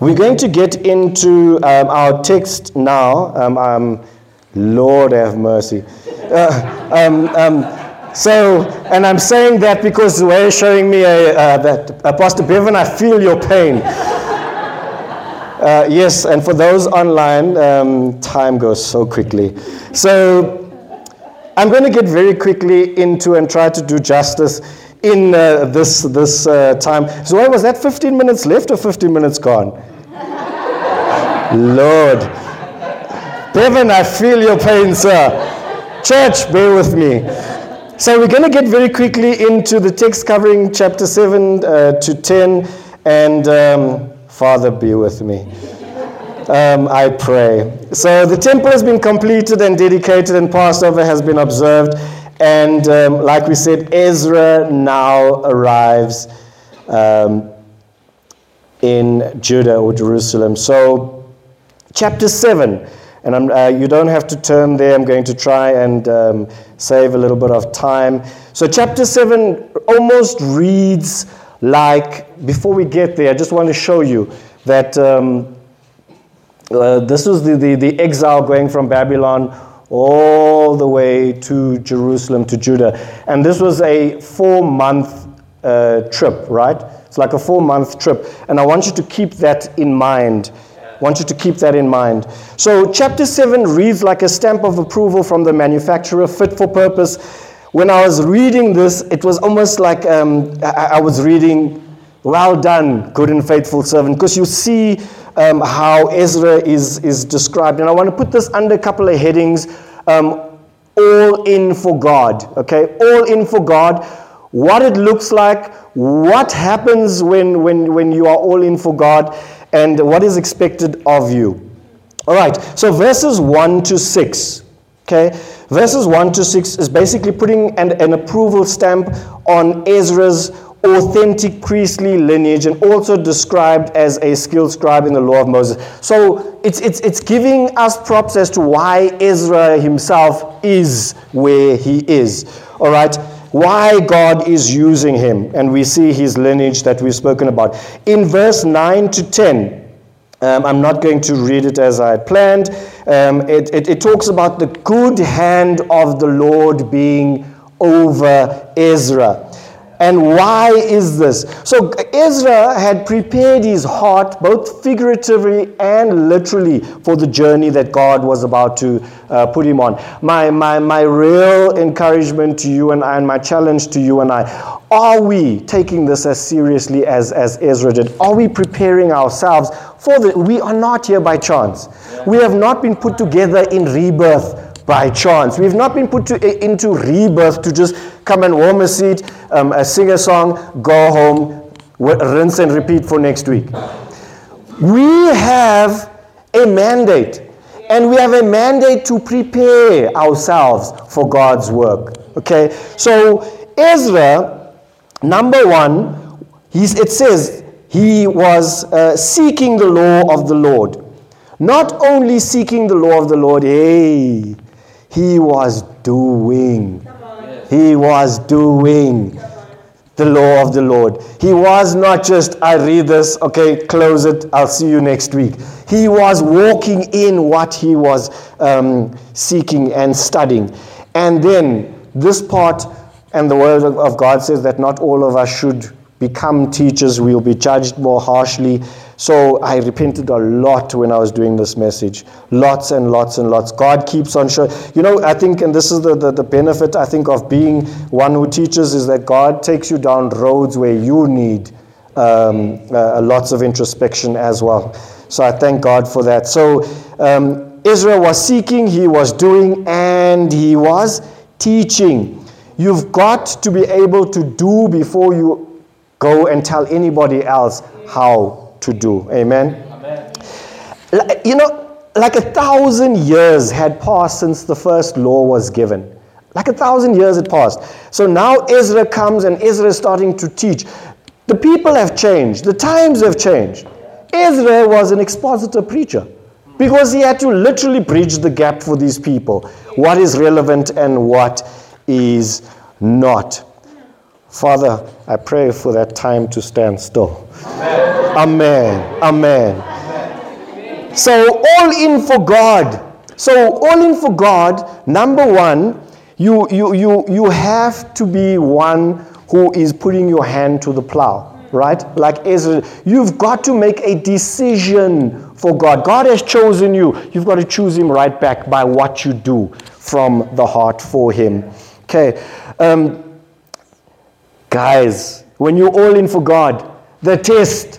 we're going to get into um, our text now. Um, um, Lord have mercy. Uh, um, um, so, and I'm saying that because the way you're showing me a, uh, that, Pastor Bevan, I feel your pain. Uh, yes, and for those online, um, time goes so quickly. So, I'm going to get very quickly into and try to do justice in uh, this, this uh, time. So, why was that 15 minutes left or 15 minutes gone? Lord. Bevan, I feel your pain, sir. Church, bear with me. So, we're going to get very quickly into the text covering chapter 7 uh, to 10. And um, Father, be with me um, I pray. So the temple has been completed and dedicated, and Passover has been observed. And um, like we said, Ezra now arrives um, in Judah or Jerusalem. So, chapter 7. And uh, you don't have to turn there. I'm going to try and um, save a little bit of time. So, chapter 7 almost reads like, before we get there, I just want to show you that um, uh, this was the, the, the exile going from Babylon all the way to Jerusalem, to Judah. And this was a four month uh, trip, right? It's like a four month trip. And I want you to keep that in mind want you to keep that in mind. So, chapter 7 reads like a stamp of approval from the manufacturer, fit for purpose. When I was reading this, it was almost like um, I, I, was reading, Well done, good and faithful servant, because you see um, how Ezra is, is described. And I want to put this under a couple of headings um, all in for God. Okay, all in for God. What it looks like, what happens when, when, when you are all in for God, and what is expected of you. All right, so verses 1 to 6. Okay, verses 1 to 6 is basically putting an, an approval stamp on Ezra's authentic priestly lineage and also described as a skilled scribe in the law of Moses. So it's, it's, it's giving us props as to why Ezra himself is where he is. All right? Why God is using him. And we see his lineage that we've spoken about. In verse 9 to 10, um, I'm not going to read it as I had planned. Um, it, it, it talks about the good hand of the Lord being over Ezra. And why is this? So Ezra had prepared his heart, both figuratively and literally, for the journey that God was about to uh, put him on. My, my, my real encouragement to you and I, and my challenge to you and I are we taking this as seriously as, as Ezra did? Are we preparing ourselves for the. We are not here by chance. We have not been put together in rebirth by chance. We've not been put to, into rebirth to just come and warm a seat, um, uh, sing a song, go home, rinse and repeat for next week. We have a mandate, and we have a mandate to prepare ourselves for God's work. Okay, so Ezra, number one, it says he was uh, seeking the law of the Lord. Not only seeking the law of the Lord, hey, he was doing. He was doing the law of the Lord. He was not just, I read this, okay, close it, I'll see you next week. He was walking in what he was um, seeking and studying. And then this part, and the word of God says that not all of us should become teachers, we'll be judged more harshly. So I repented a lot when I was doing this message. Lots and lots and lots. God keeps on showing. You know, I think, and this is the, the, the benefit, I think, of being one who teaches, is that God takes you down roads where you need um, uh, lots of introspection as well. So I thank God for that. So um, Israel was seeking, he was doing, and he was teaching. You've got to be able to do before you go and tell anybody else how to do. Amen? Amen. You know, like a thousand years had passed since the first law was given. Like a thousand years had passed. So now Ezra comes and Ezra is starting to teach. The people have changed, the times have changed. Ezra was an expositor preacher because he had to literally bridge the gap for these people what is relevant and what is not. Father, I pray for that time to stand still. Amen. Amen. So, all in for God. So, all in for God, number one, you, you, you, you have to be one who is putting your hand to the plow right? Like Ezra, you've got to make a decision for God. God has chosen you. You've got to choose Him right back by what you do from the heart for Him. Okay. Um, Guys, when you're all in for God, the test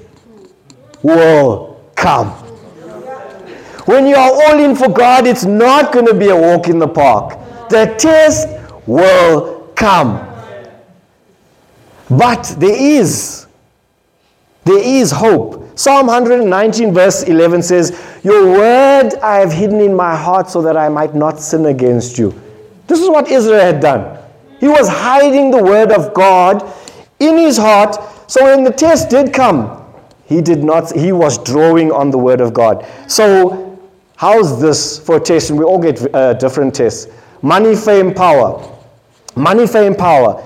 will come. When you are all in for God, it's not going to be a walk in the park. The test will come. But there is, there is hope. Psalm 119, verse 11 says, Your word I have hidden in my heart so that I might not sin against you. This is what Israel had done. He was hiding the word of God in his heart. So when the test did come, he did not, he was drawing on the word of God. So how's this for a test? We all get uh, different tests. Money, fame, power. Money, fame, power.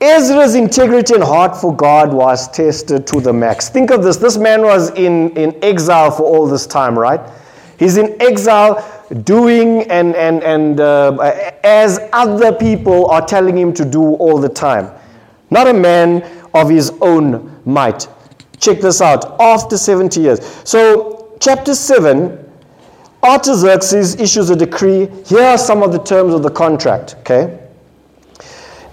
Ezra's integrity and heart for God was tested to the max. Think of this. This man was in, in exile for all this time, right? He's in exile doing and, and, and uh, as other people are telling him to do all the time. Not a man of his own might. Check this out. After 70 years. So chapter 7, Artaxerxes issues a decree. Here are some of the terms of the contract, okay?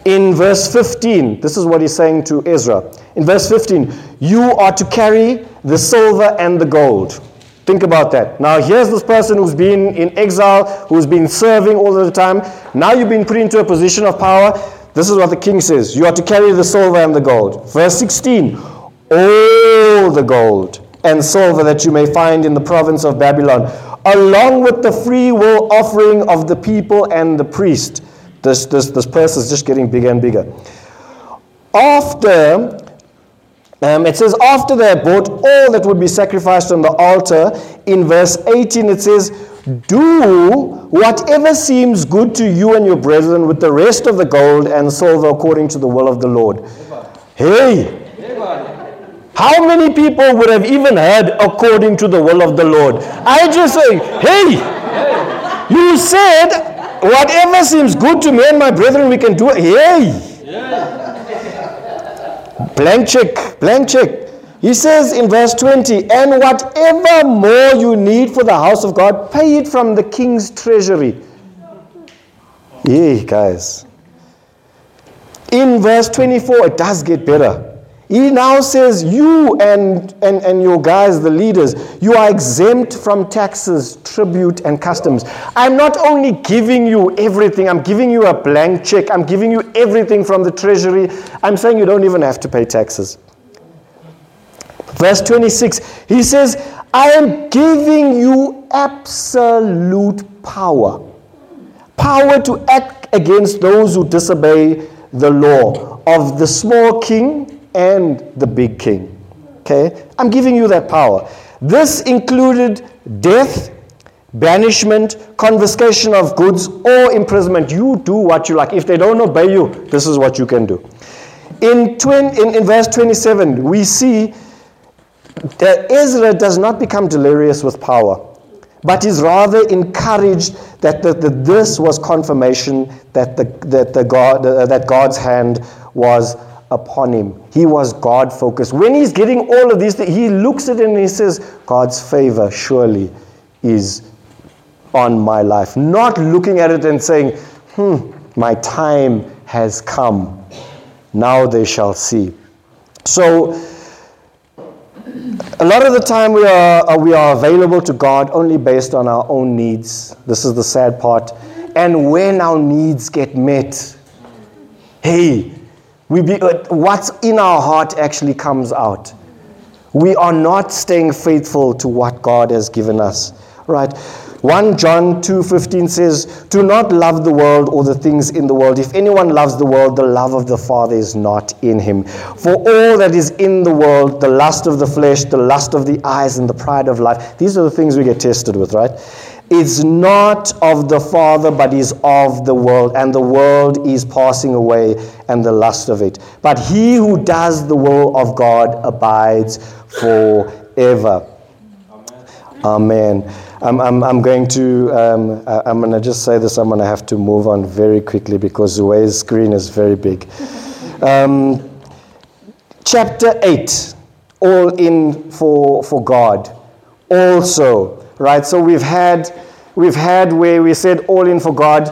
In verse 15, this is what he's saying to Ezra. In verse 15, you are to carry the silver and the gold. Think about that. Now, here's this person who's been in exile, who's been serving all the time. Now you've been put into a position of power. This is what the king says You are to carry the silver and the gold. Verse 16 All the gold and silver that you may find in the province of Babylon, along with the free will offering of the people and the priest. This, this, this purse is just getting bigger and bigger. After um, it says, after they had bought all that would be sacrificed on the altar, in verse 18 it says, Do whatever seems good to you and your brethren with the rest of the gold and silver according to the will of the Lord. Hey! How many people would have even heard according to the will of the Lord? I just say, hey, you said whatever seems good to me and my brethren, we can do it. Hey! Blank check, blank check. He says in verse 20, and whatever more you need for the house of God, pay it from the king's treasury. Yeah, guys. In verse 24, it does get better. He now says, You and, and, and your guys, the leaders, you are exempt from taxes, tribute, and customs. I'm not only giving you everything, I'm giving you a blank check, I'm giving you everything from the treasury. I'm saying you don't even have to pay taxes. Verse 26, he says, I am giving you absolute power. Power to act against those who disobey the law of the small king and the big king. Okay? I'm giving you that power. This included death, banishment, confiscation of goods, or imprisonment. You do what you like. If they don't obey you, this is what you can do. In, twin, in, in verse 27, we see that Ezra does not become delirious with power, but is rather encouraged that the, the, this was confirmation that, the, that, the God, that God's hand was upon him. He was God focused. When he's getting all of these he looks at it and he says, God's favor surely is on my life. Not looking at it and saying, hmm, my time has come. Now they shall see. So, a lot of the time we are, uh, we are available to God only based on our own needs. This is the sad part. And when our needs get met, hey, we be, uh, what's in our heart actually comes out. We are not staying faithful to what God has given us. Right? 1 John 2:15 says, "Do not love the world or the things in the world. If anyone loves the world, the love of the Father is not in him. For all that is in the world, the lust of the flesh, the lust of the eyes, and the pride of life, these are the things we get tested with, right? Is not of the Father, but is of the world, and the world is passing away and the lust of it. But he who does the will of God abides forever. Amen. Amen. I'm, I'm, I'm going to um, I'm going to just say this. I'm going to have to move on very quickly because the way screen is very big. Um, chapter 8, all in for, for God. Also, right? So we've had, we've had where we said all in for God,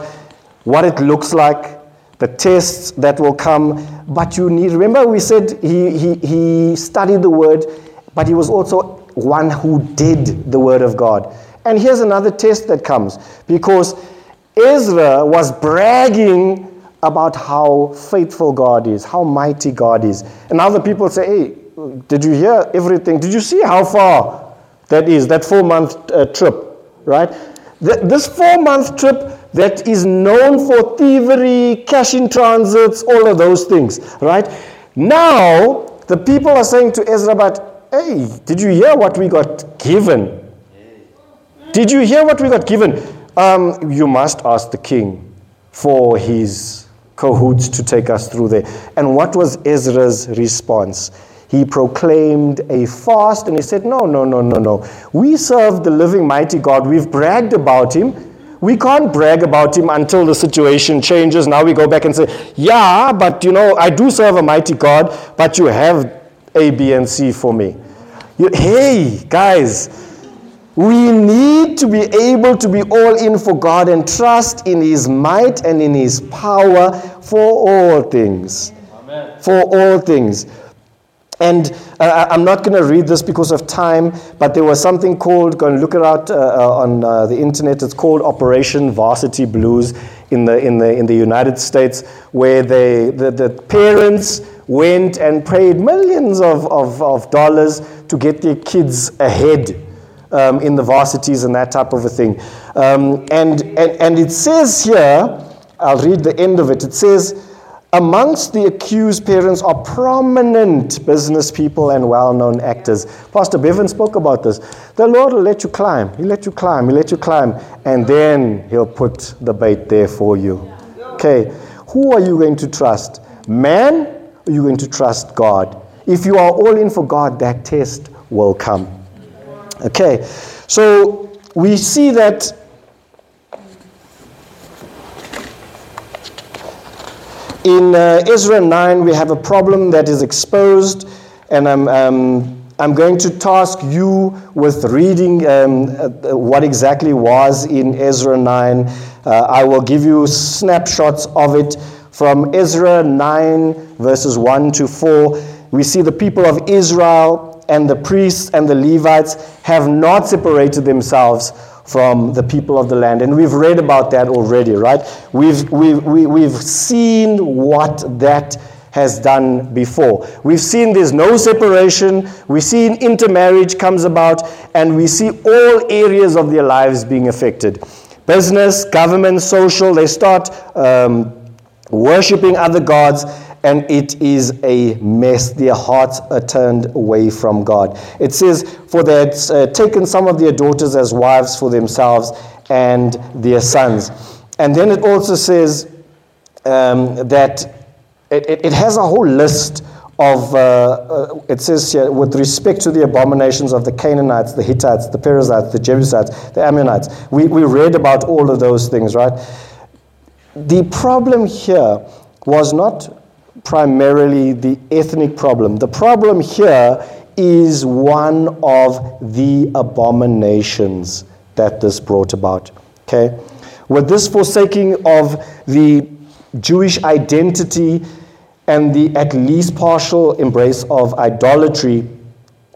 what it looks like, the tests that will come. But you need, remember we said he, he, he studied the word, but he was also one who did the word of God. And here's another test that comes because Ezra was bragging about how faithful God is, how mighty God is. And other people say, hey, did you hear everything? Did you see how far that is, that four month uh, trip, right? Th- this four month trip that is known for thievery, cash in transits, all of those things, right? Now, the people are saying to Ezra, but hey, did you hear what we got given? Did you hear what we got given? Um, you must ask the king for his cahoots to take us through there. And what was Ezra's response? He proclaimed a fast and he said, No, no, no, no, no. We serve the living mighty God. We've bragged about him. We can't brag about him until the situation changes. Now we go back and say, Yeah, but you know, I do serve a mighty God, but you have A, B, and C for me. You, hey, guys, We need to be able to be all in for God and trust in His might and in His power for all things. Amen. For all things. And uh, I'm not going to read this because of time, but there was something called, go and look it out uh, uh, on uh, the internet, it's called Operation Varsity Blues in the, in the, in the United States, where they, the, the parents went and paid millions of, of, of dollars to get their kids ahead um, in the varsities and that type of a thing. Um, and, and, and it says here, I'll read the end of it, it says, Amongst the accused parents are prominent business people and well known actors. Pastor Bevan spoke about this. The Lord will let you climb. He'll let you climb. He'll let you climb. And then He'll put the bait there for you. Okay. Who are you going to trust? Man or are you going to trust God? If you are all in for God, that test will come. Okay. So we see that In uh, Ezra 9, we have a problem that is exposed, and I'm, um, I'm going to task you with reading um, uh, what exactly was in Ezra 9. Uh, I will give you snapshots of it from Ezra 9, verses 1 to 4. We see the people of Israel and the priests and the Levites have not separated themselves from the people of the land. And we've read about that already, right? We've, we've, we, have seen what that has done before. We've seen there's no separation. We've seen intermarriage comes about, and we see all areas of their lives being affected. Business, government, social, they start um, worshiping other gods and it is a mess. Their hearts are turned away from God. It says, For they had uh, taken some of their daughters as wives for themselves and their sons. And then it also says um, that it, it, it, has a whole list of, uh, uh, it says here, with respect to the abominations of the Canaanites, the Hittites, the Perizzites, the Jebusites, the Ammonites. We, we read about all of those things, right? The problem here was not primarily the ethnic problem. The problem here is one of the abominations that this brought about. Okay? With this forsaking of the Jewish identity and the at least partial embrace of idolatry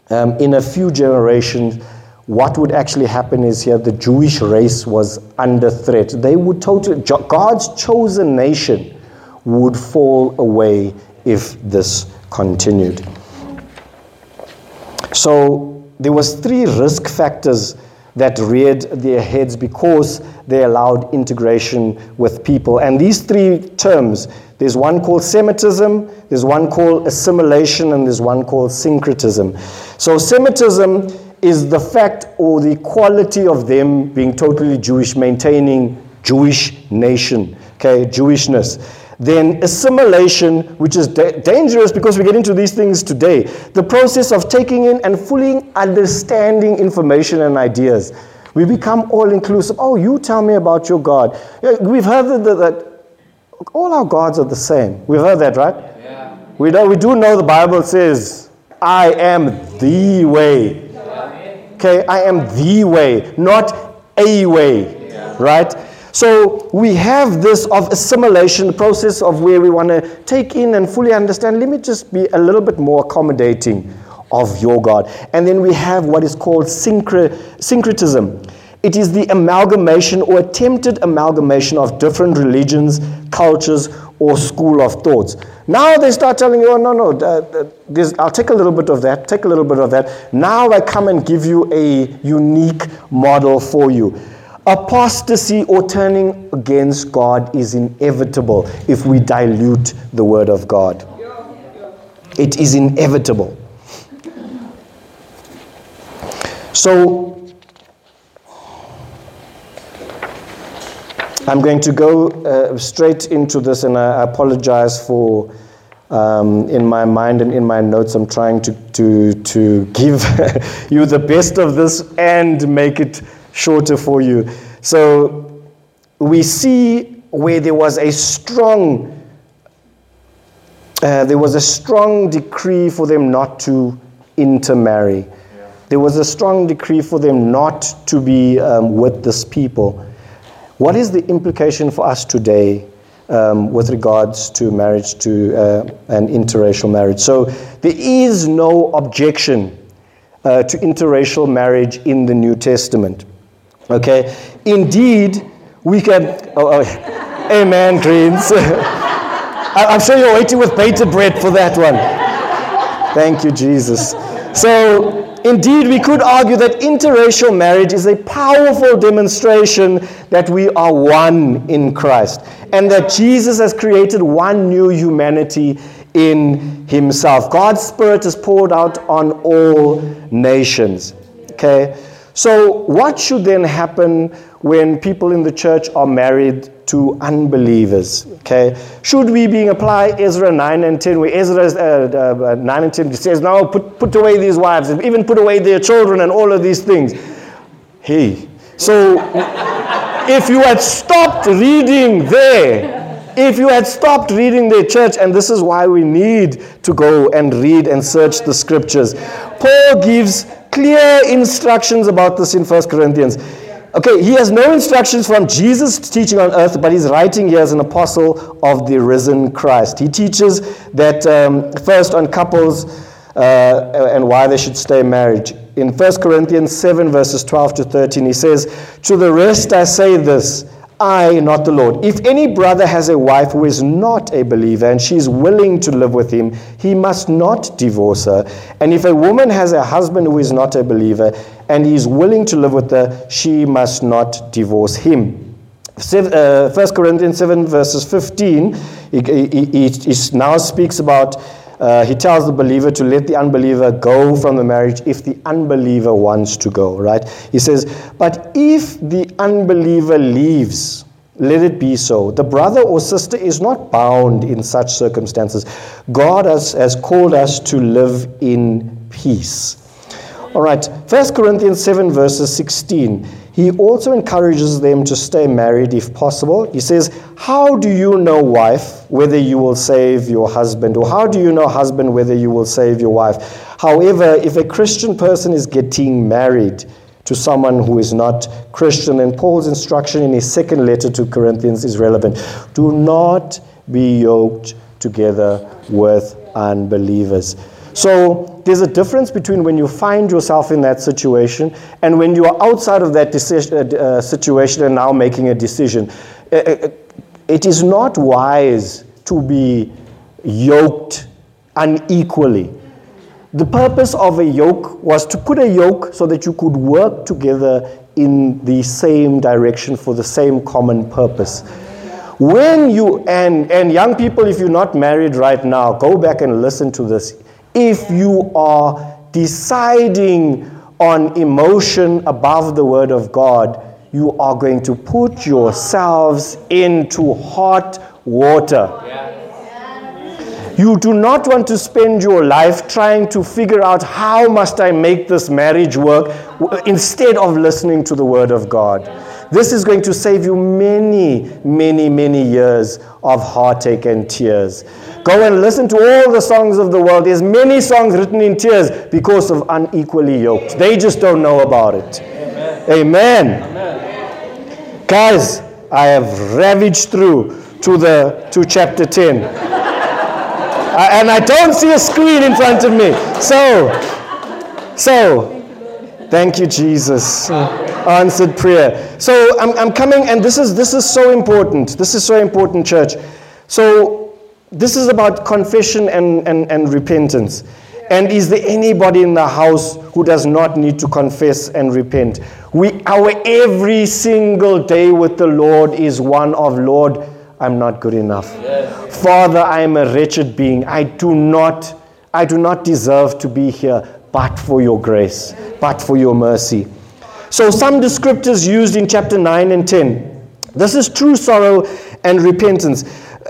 um, in a few generations, what would actually happen is here the Jewish race was under threat. They would totally, God's chosen nation would fall away if this continued. So there was three risk factors that reared their heads because they allowed integration with people. And these three terms, there's one called Semitism, there's one called assimilation, and there's one called syncretism. So Semitism is the fact or the quality of them being totally Jewish, maintaining Jewish nation, okay, Jewishness. Then assimilation, which is da- dangerous because we get into these things today. The process of taking in and fully understanding information and ideas. We become all inclusive. Oh, you tell me about your God. We've heard that, that all our gods are the same. We've heard that, right? Yeah. We, know, we do know the Bible says, I am the way. Okay, I am the way, not a way, yeah. right? So we have this of assimilation, the process of where we want to take in and fully understand. Let me just be a little bit more accommodating of your God. And then we have what is called syncretism. It is the amalgamation or attempted amalgamation of different religions, cultures, or school of thoughts. Now they start telling you, oh, no, no, uh, uh, I'll take a little bit of that, take a little bit of that. Now I come and give you a unique model for you. Apostasy or turning against God is inevitable if we dilute the Word of God. It is inevitable. So, I'm going to go uh, straight into this, and I apologize for. Um, in my mind and in my notes, I'm trying to, to, to give you the best of this and make it shorter for you. So we see where there was a strong uh, there was a strong decree for them not to intermarry. Yeah. there was a strong decree for them not to be um, with this people. What is the implication for us today um, with regards to marriage to uh, an interracial marriage? So there is no objection uh, to interracial marriage in the New Testament. Okay, indeed, we can. Oh, oh, amen, Greens. I'm sure you're waiting with bated breath for that one. Thank you, Jesus. So, indeed, we could argue that interracial marriage is a powerful demonstration that we are one in Christ and that Jesus has created one new humanity in himself. God's Spirit is poured out on all nations. Okay? So, what should then happen when people in the church are married to unbelievers? Okay, should we being apply Ezra 9 and 10, where Ezra uh, uh, 9 and 10 says, "Now put, put away these wives, and even put away their children, and all of these things." Hey, so if you had stopped reading there, if you had stopped reading the church, and this is why we need to go and read and search the scriptures, Paul gives clear instructions about this in 1 Corinthians. Okay, he has no instructions from Jesus teaching on earth, but he's writing here as an apostle of the risen Christ. He teaches that um, first on couples uh, and why they should stay married. In 1 Corinthians 7, verses 12 to 13, he says, To the rest I say this I, not the Lord. If any brother has a wife who is not a believer and she is willing to live with him, he must not divorce her. And if a woman has a husband who is not a believer and he is willing to live with her, she must not divorce him. 1 uh, Corinthians 7, verses 15, he, now speaks about uh, he tells the believer to let the unbeliever go from the marriage if the unbeliever wants to go, right? He says, But if the unbeliever leaves, let it be so. The brother or sister is not bound in such circumstances. God has, has called us to live in peace. All right, 1 Corinthians 7, verses 16. He also encourages them to stay married if possible. He says, How do you know, wife, whether you will save your husband? Or how do you know, husband, whether you will save your wife? However, if a Christian person is getting married to someone who is not Christian, and Paul's instruction in his second letter to Corinthians is relevant do not be yoked together with unbelievers. So there's a difference between when you find yourself in that situation and when you are outside of that decision, uh, situation and now making a decision. Uh, uh, it is not wise to be yoked unequally. The purpose of a yoke was to put a yoke so that you could work together in the same direction for the same common purpose. When you, and, and young people, if you're not married right now, go back and listen to this if you are deciding on emotion above the Word of God, you are going to put yourselves into hot water. You do not want to spend your life trying to figure out how must I make this marriage work instead of listening to the word of God. This is going to save you many, many, many years of heartache and tears. Go and listen to all the songs of the world. There's many songs written in tears because of unequally yoked. They just don't know about it. Amen. Amen. Amen. Guys, I have ravaged through to the to chapter 10. uh, and I don't see a screen in front of me. So, so, thank you, Jesus. Answered prayer. So I'm, I'm coming, and this is this is so important. This is so important, church. So this is about confession and, and, and repentance. And is there anybody in the house who does not need to confess and repent? We, our every single day with the Lord is one of, Lord, I'm not good enough. Yes. Father, I am a wretched being. I do not, I do not deserve to be here, but for your grace, but for your mercy. So some descriptors used in chapter 9 and 10. This is true sorrow and repentance.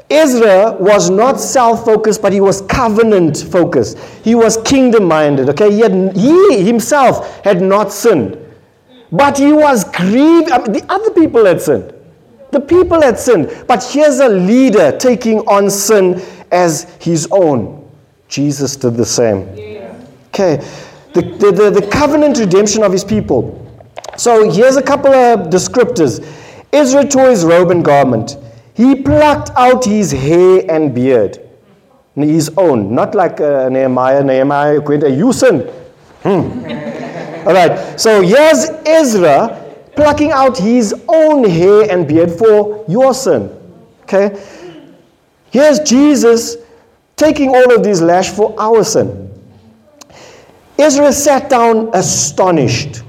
Ezra was not self focused, but he was covenant focused. He was kingdom minded. Okay, he, had, he himself had not sinned, but he was grieved. I mean, the other people had sinned. The people had sinned, but here's a leader taking on sin as his own. Jesus did the same. Okay, the, the, the, the covenant redemption of his people. So here's a couple of descriptors. Israel tore his robe and garment. He plucked out his hair and beard. His own, not like uh, Nehemiah. Nehemiah went, You sin. Hmm. All right, so here's Ezra plucking out his own hair and beard for your sin. Okay? Here's Jesus taking all of these lash for our sin. Ezra sat down astonished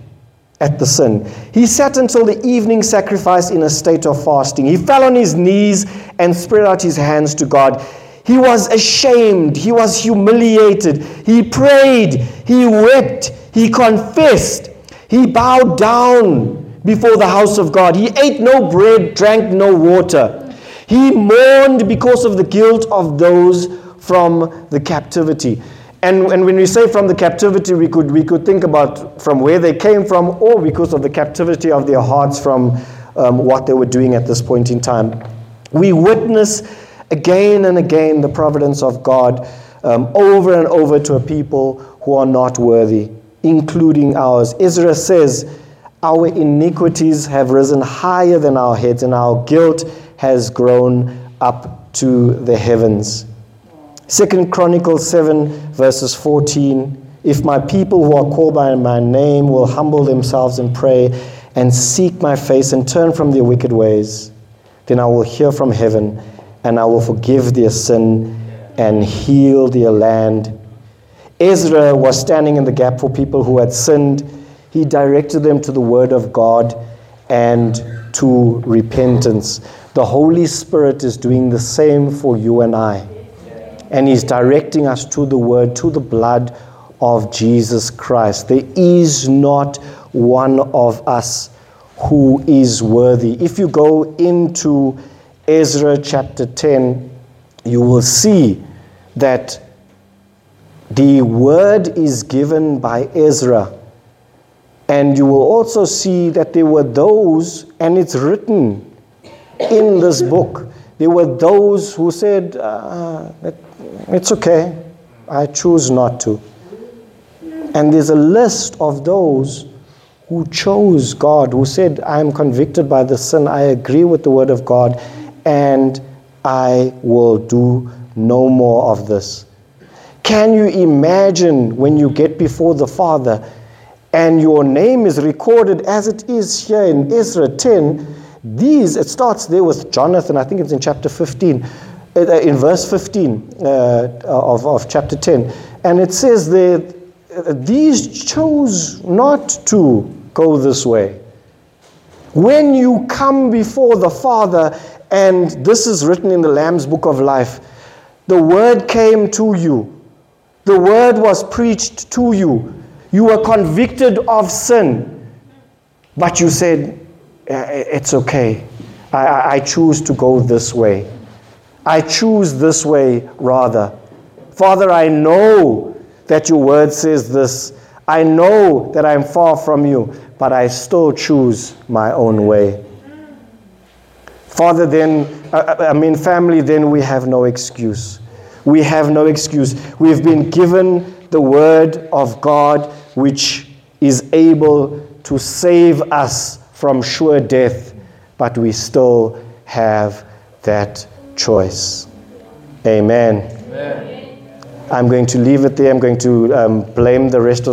at the sin. He sat until the evening sacrifice in a state of fasting. He fell on his knees and spread out his hands to God. He was ashamed. He was humiliated. He prayed. He wept. He confessed. He bowed down before the house of God. He ate no bread, drank no water. He mourned because of the guilt of those from the captivity. And, and when we say from the captivity, we could, we could think about from where they came from or because of the captivity of their hearts from um, what they were doing at this point in time. We witness again and again the providence of God um, over and over to a people who are not worthy, including ours. Ezra says, Our iniquities have risen higher than our heads, and our guilt has grown up to the heavens. Second Chronicles 7, verses 14. If my people who are called by my name will humble themselves and pray and seek my face and turn from their wicked ways, then I will hear from heaven and I will forgive their sin and heal their land. Ezra was standing in the gap for people who had sinned. He directed them to the word of God and to repentance. The Holy Spirit is doing the same for you and I and He's directing us to the Word, to the blood of Jesus Christ. There is not one of us who is worthy. If you go into Ezra chapter 10, you will see that the word is given by Ezra. And you will also see that there were those, and it's written in this book, there were those who said, uh, It's okay, I choose not to. And there's a list of those who chose God, who said, I am convicted by the sin, I agree with the word of God, and I will do no more of this. Can you imagine when you get before the Father and your name is recorded as it is here in Ezra 10? These, it starts there with Jonathan, I think it's in chapter 15, uh, in verse 15 uh, of, of chapter 10. And it says that uh, these chose not to go this way. When you come before the Father, and this is written in the Lamb's book of life, the word came to you, the word was preached to you, you were convicted of sin, but you said, it's okay. I, I choose to go this way. I choose this way rather. Father, I know that your word says this. I know that I'm far from you, but I still choose my own way. Father, then, I mean, family, then we have no excuse. We have no excuse. We've been given the word of God, which is able to save us from sure death, but we still have that choice. Amen. Amen. I'm going to leave it there. I'm going to um, blame the rest of